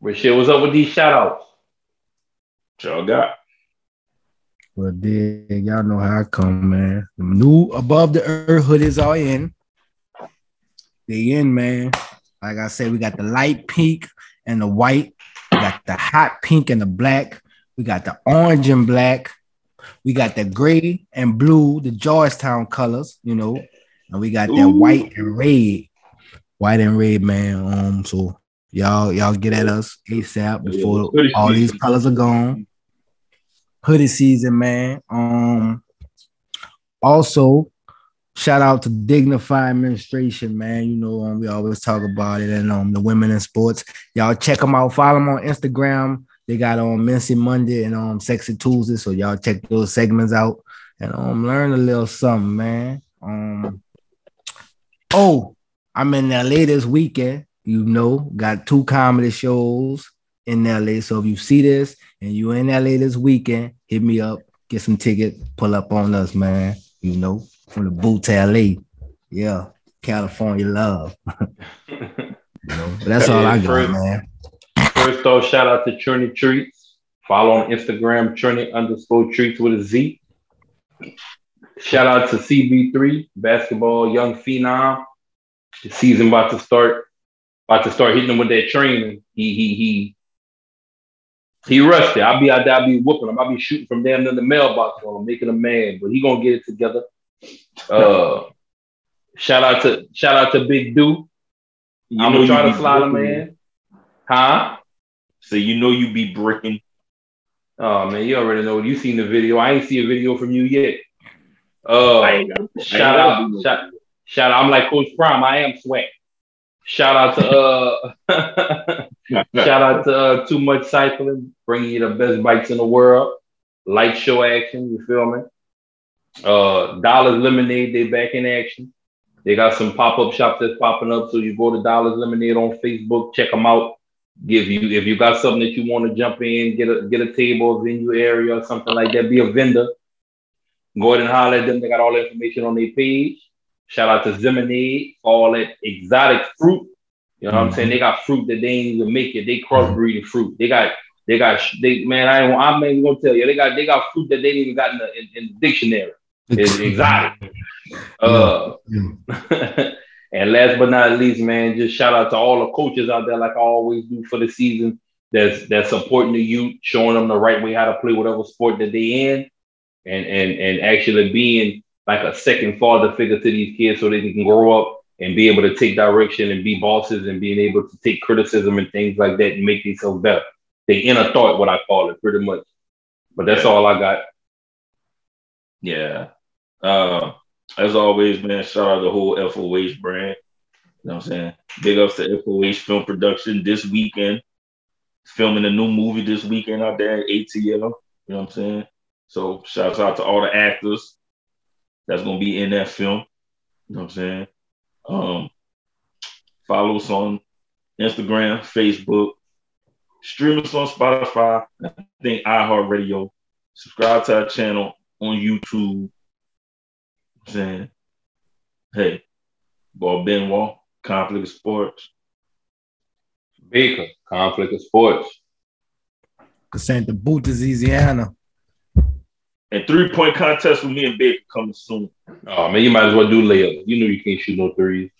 but shit, what's up with these shout outs? Y'all got. Well, dig, y'all know how I come, man. The new above the earth hood is all in. They in, man. Like I said, we got the light pink and the white. We got the hot pink and the black. We got the orange and black. We got the gray and blue, the Georgetown colors, you know. And we got Ooh. that white and red. White and red, man. Um, so y'all, y'all get at us ASAP before all these colors are gone hoodie season, man. Um, also, shout out to Dignify Administration, man. You know, um, we always talk about it, and um, the women in sports. Y'all check them out. Follow them on Instagram. They got on um, Monday and on um, Sexy Tuesday, so y'all check those segments out and um, learn a little something, man. Um, oh, I'm in LA this weekend. You know, got two comedy shows in LA. So if you see this and you in LA this weekend, hit me up, get some tickets, pull up on us, man. You know, from the boot to LA. Yeah, California love. you know, that's all I got, first, man. First off, shout out to Trinity Treats. Follow on Instagram, Trinity underscore treats with a Z. Shout out to CB3, basketball young phenom. The season about to start, about to start hitting them with that training. He he he he rushed it. I'll be out there, I'll be whooping him. I'll be shooting from damn near the mailbox on him, making him mad, but he gonna get it together. Uh shout out to shout out to Big Do. I'm gonna try to slide him in. Huh? So you know you be bricking. Oh man, you already know. You seen the video. I ain't see a video from you yet. Uh, shout out, shout, shout out. I'm like Coach Prime. I am sweat. Shout out to uh, shout out to uh, Too Much Cycling, bringing you the best bikes in the world. Light show action, you feel me? Uh, Dolly's Lemonade, they back in action. They got some pop up shops that's popping up. So you go to Dolly's Lemonade on Facebook, check them out. give you if you got something that you want to jump in, get a get a table, venue area, or something like that. Be a vendor. Go ahead and holler at them. They got all the information on their page. Shout out to Zemanade for all that exotic fruit. You know what mm-hmm. I'm saying? They got fruit that they ain't even make it. They crossbreeding fruit. They got they got they man. I ain't, I'm even gonna tell you. They got they got fruit that they didn't even got in the, in, in the dictionary. It's exotic. Uh, and last but not least, man, just shout out to all the coaches out there, like I always do for the season. That's that's supporting the youth, showing them the right way how to play whatever sport that they in, and and and actually being like a second father figure to these kids so they can grow up and be able to take direction and be bosses and being able to take criticism and things like that and make themselves better. They inner thought, what I call it, pretty much. But that's yeah. all I got. Yeah. Uh, as always, man, shout out the whole FOH brand. You know what I'm saying? Big ups to FOH Film Production this weekend. Filming a new movie this weekend out there at ATL. You know what I'm saying? So shouts out to all the actors that's gonna be in that film. You know what I'm saying? Um, follow us on Instagram, Facebook, stream us on Spotify, I think iHeartRadio. Subscribe to our channel on YouTube. I'm saying, hey, Ball Benoit, Conflict of Sports. Baker, Conflict of Sports. Santa Boot, Louisiana. And three point contest with me and Baker coming soon. Oh man, you might as well do layups. You know you can't shoot no threes.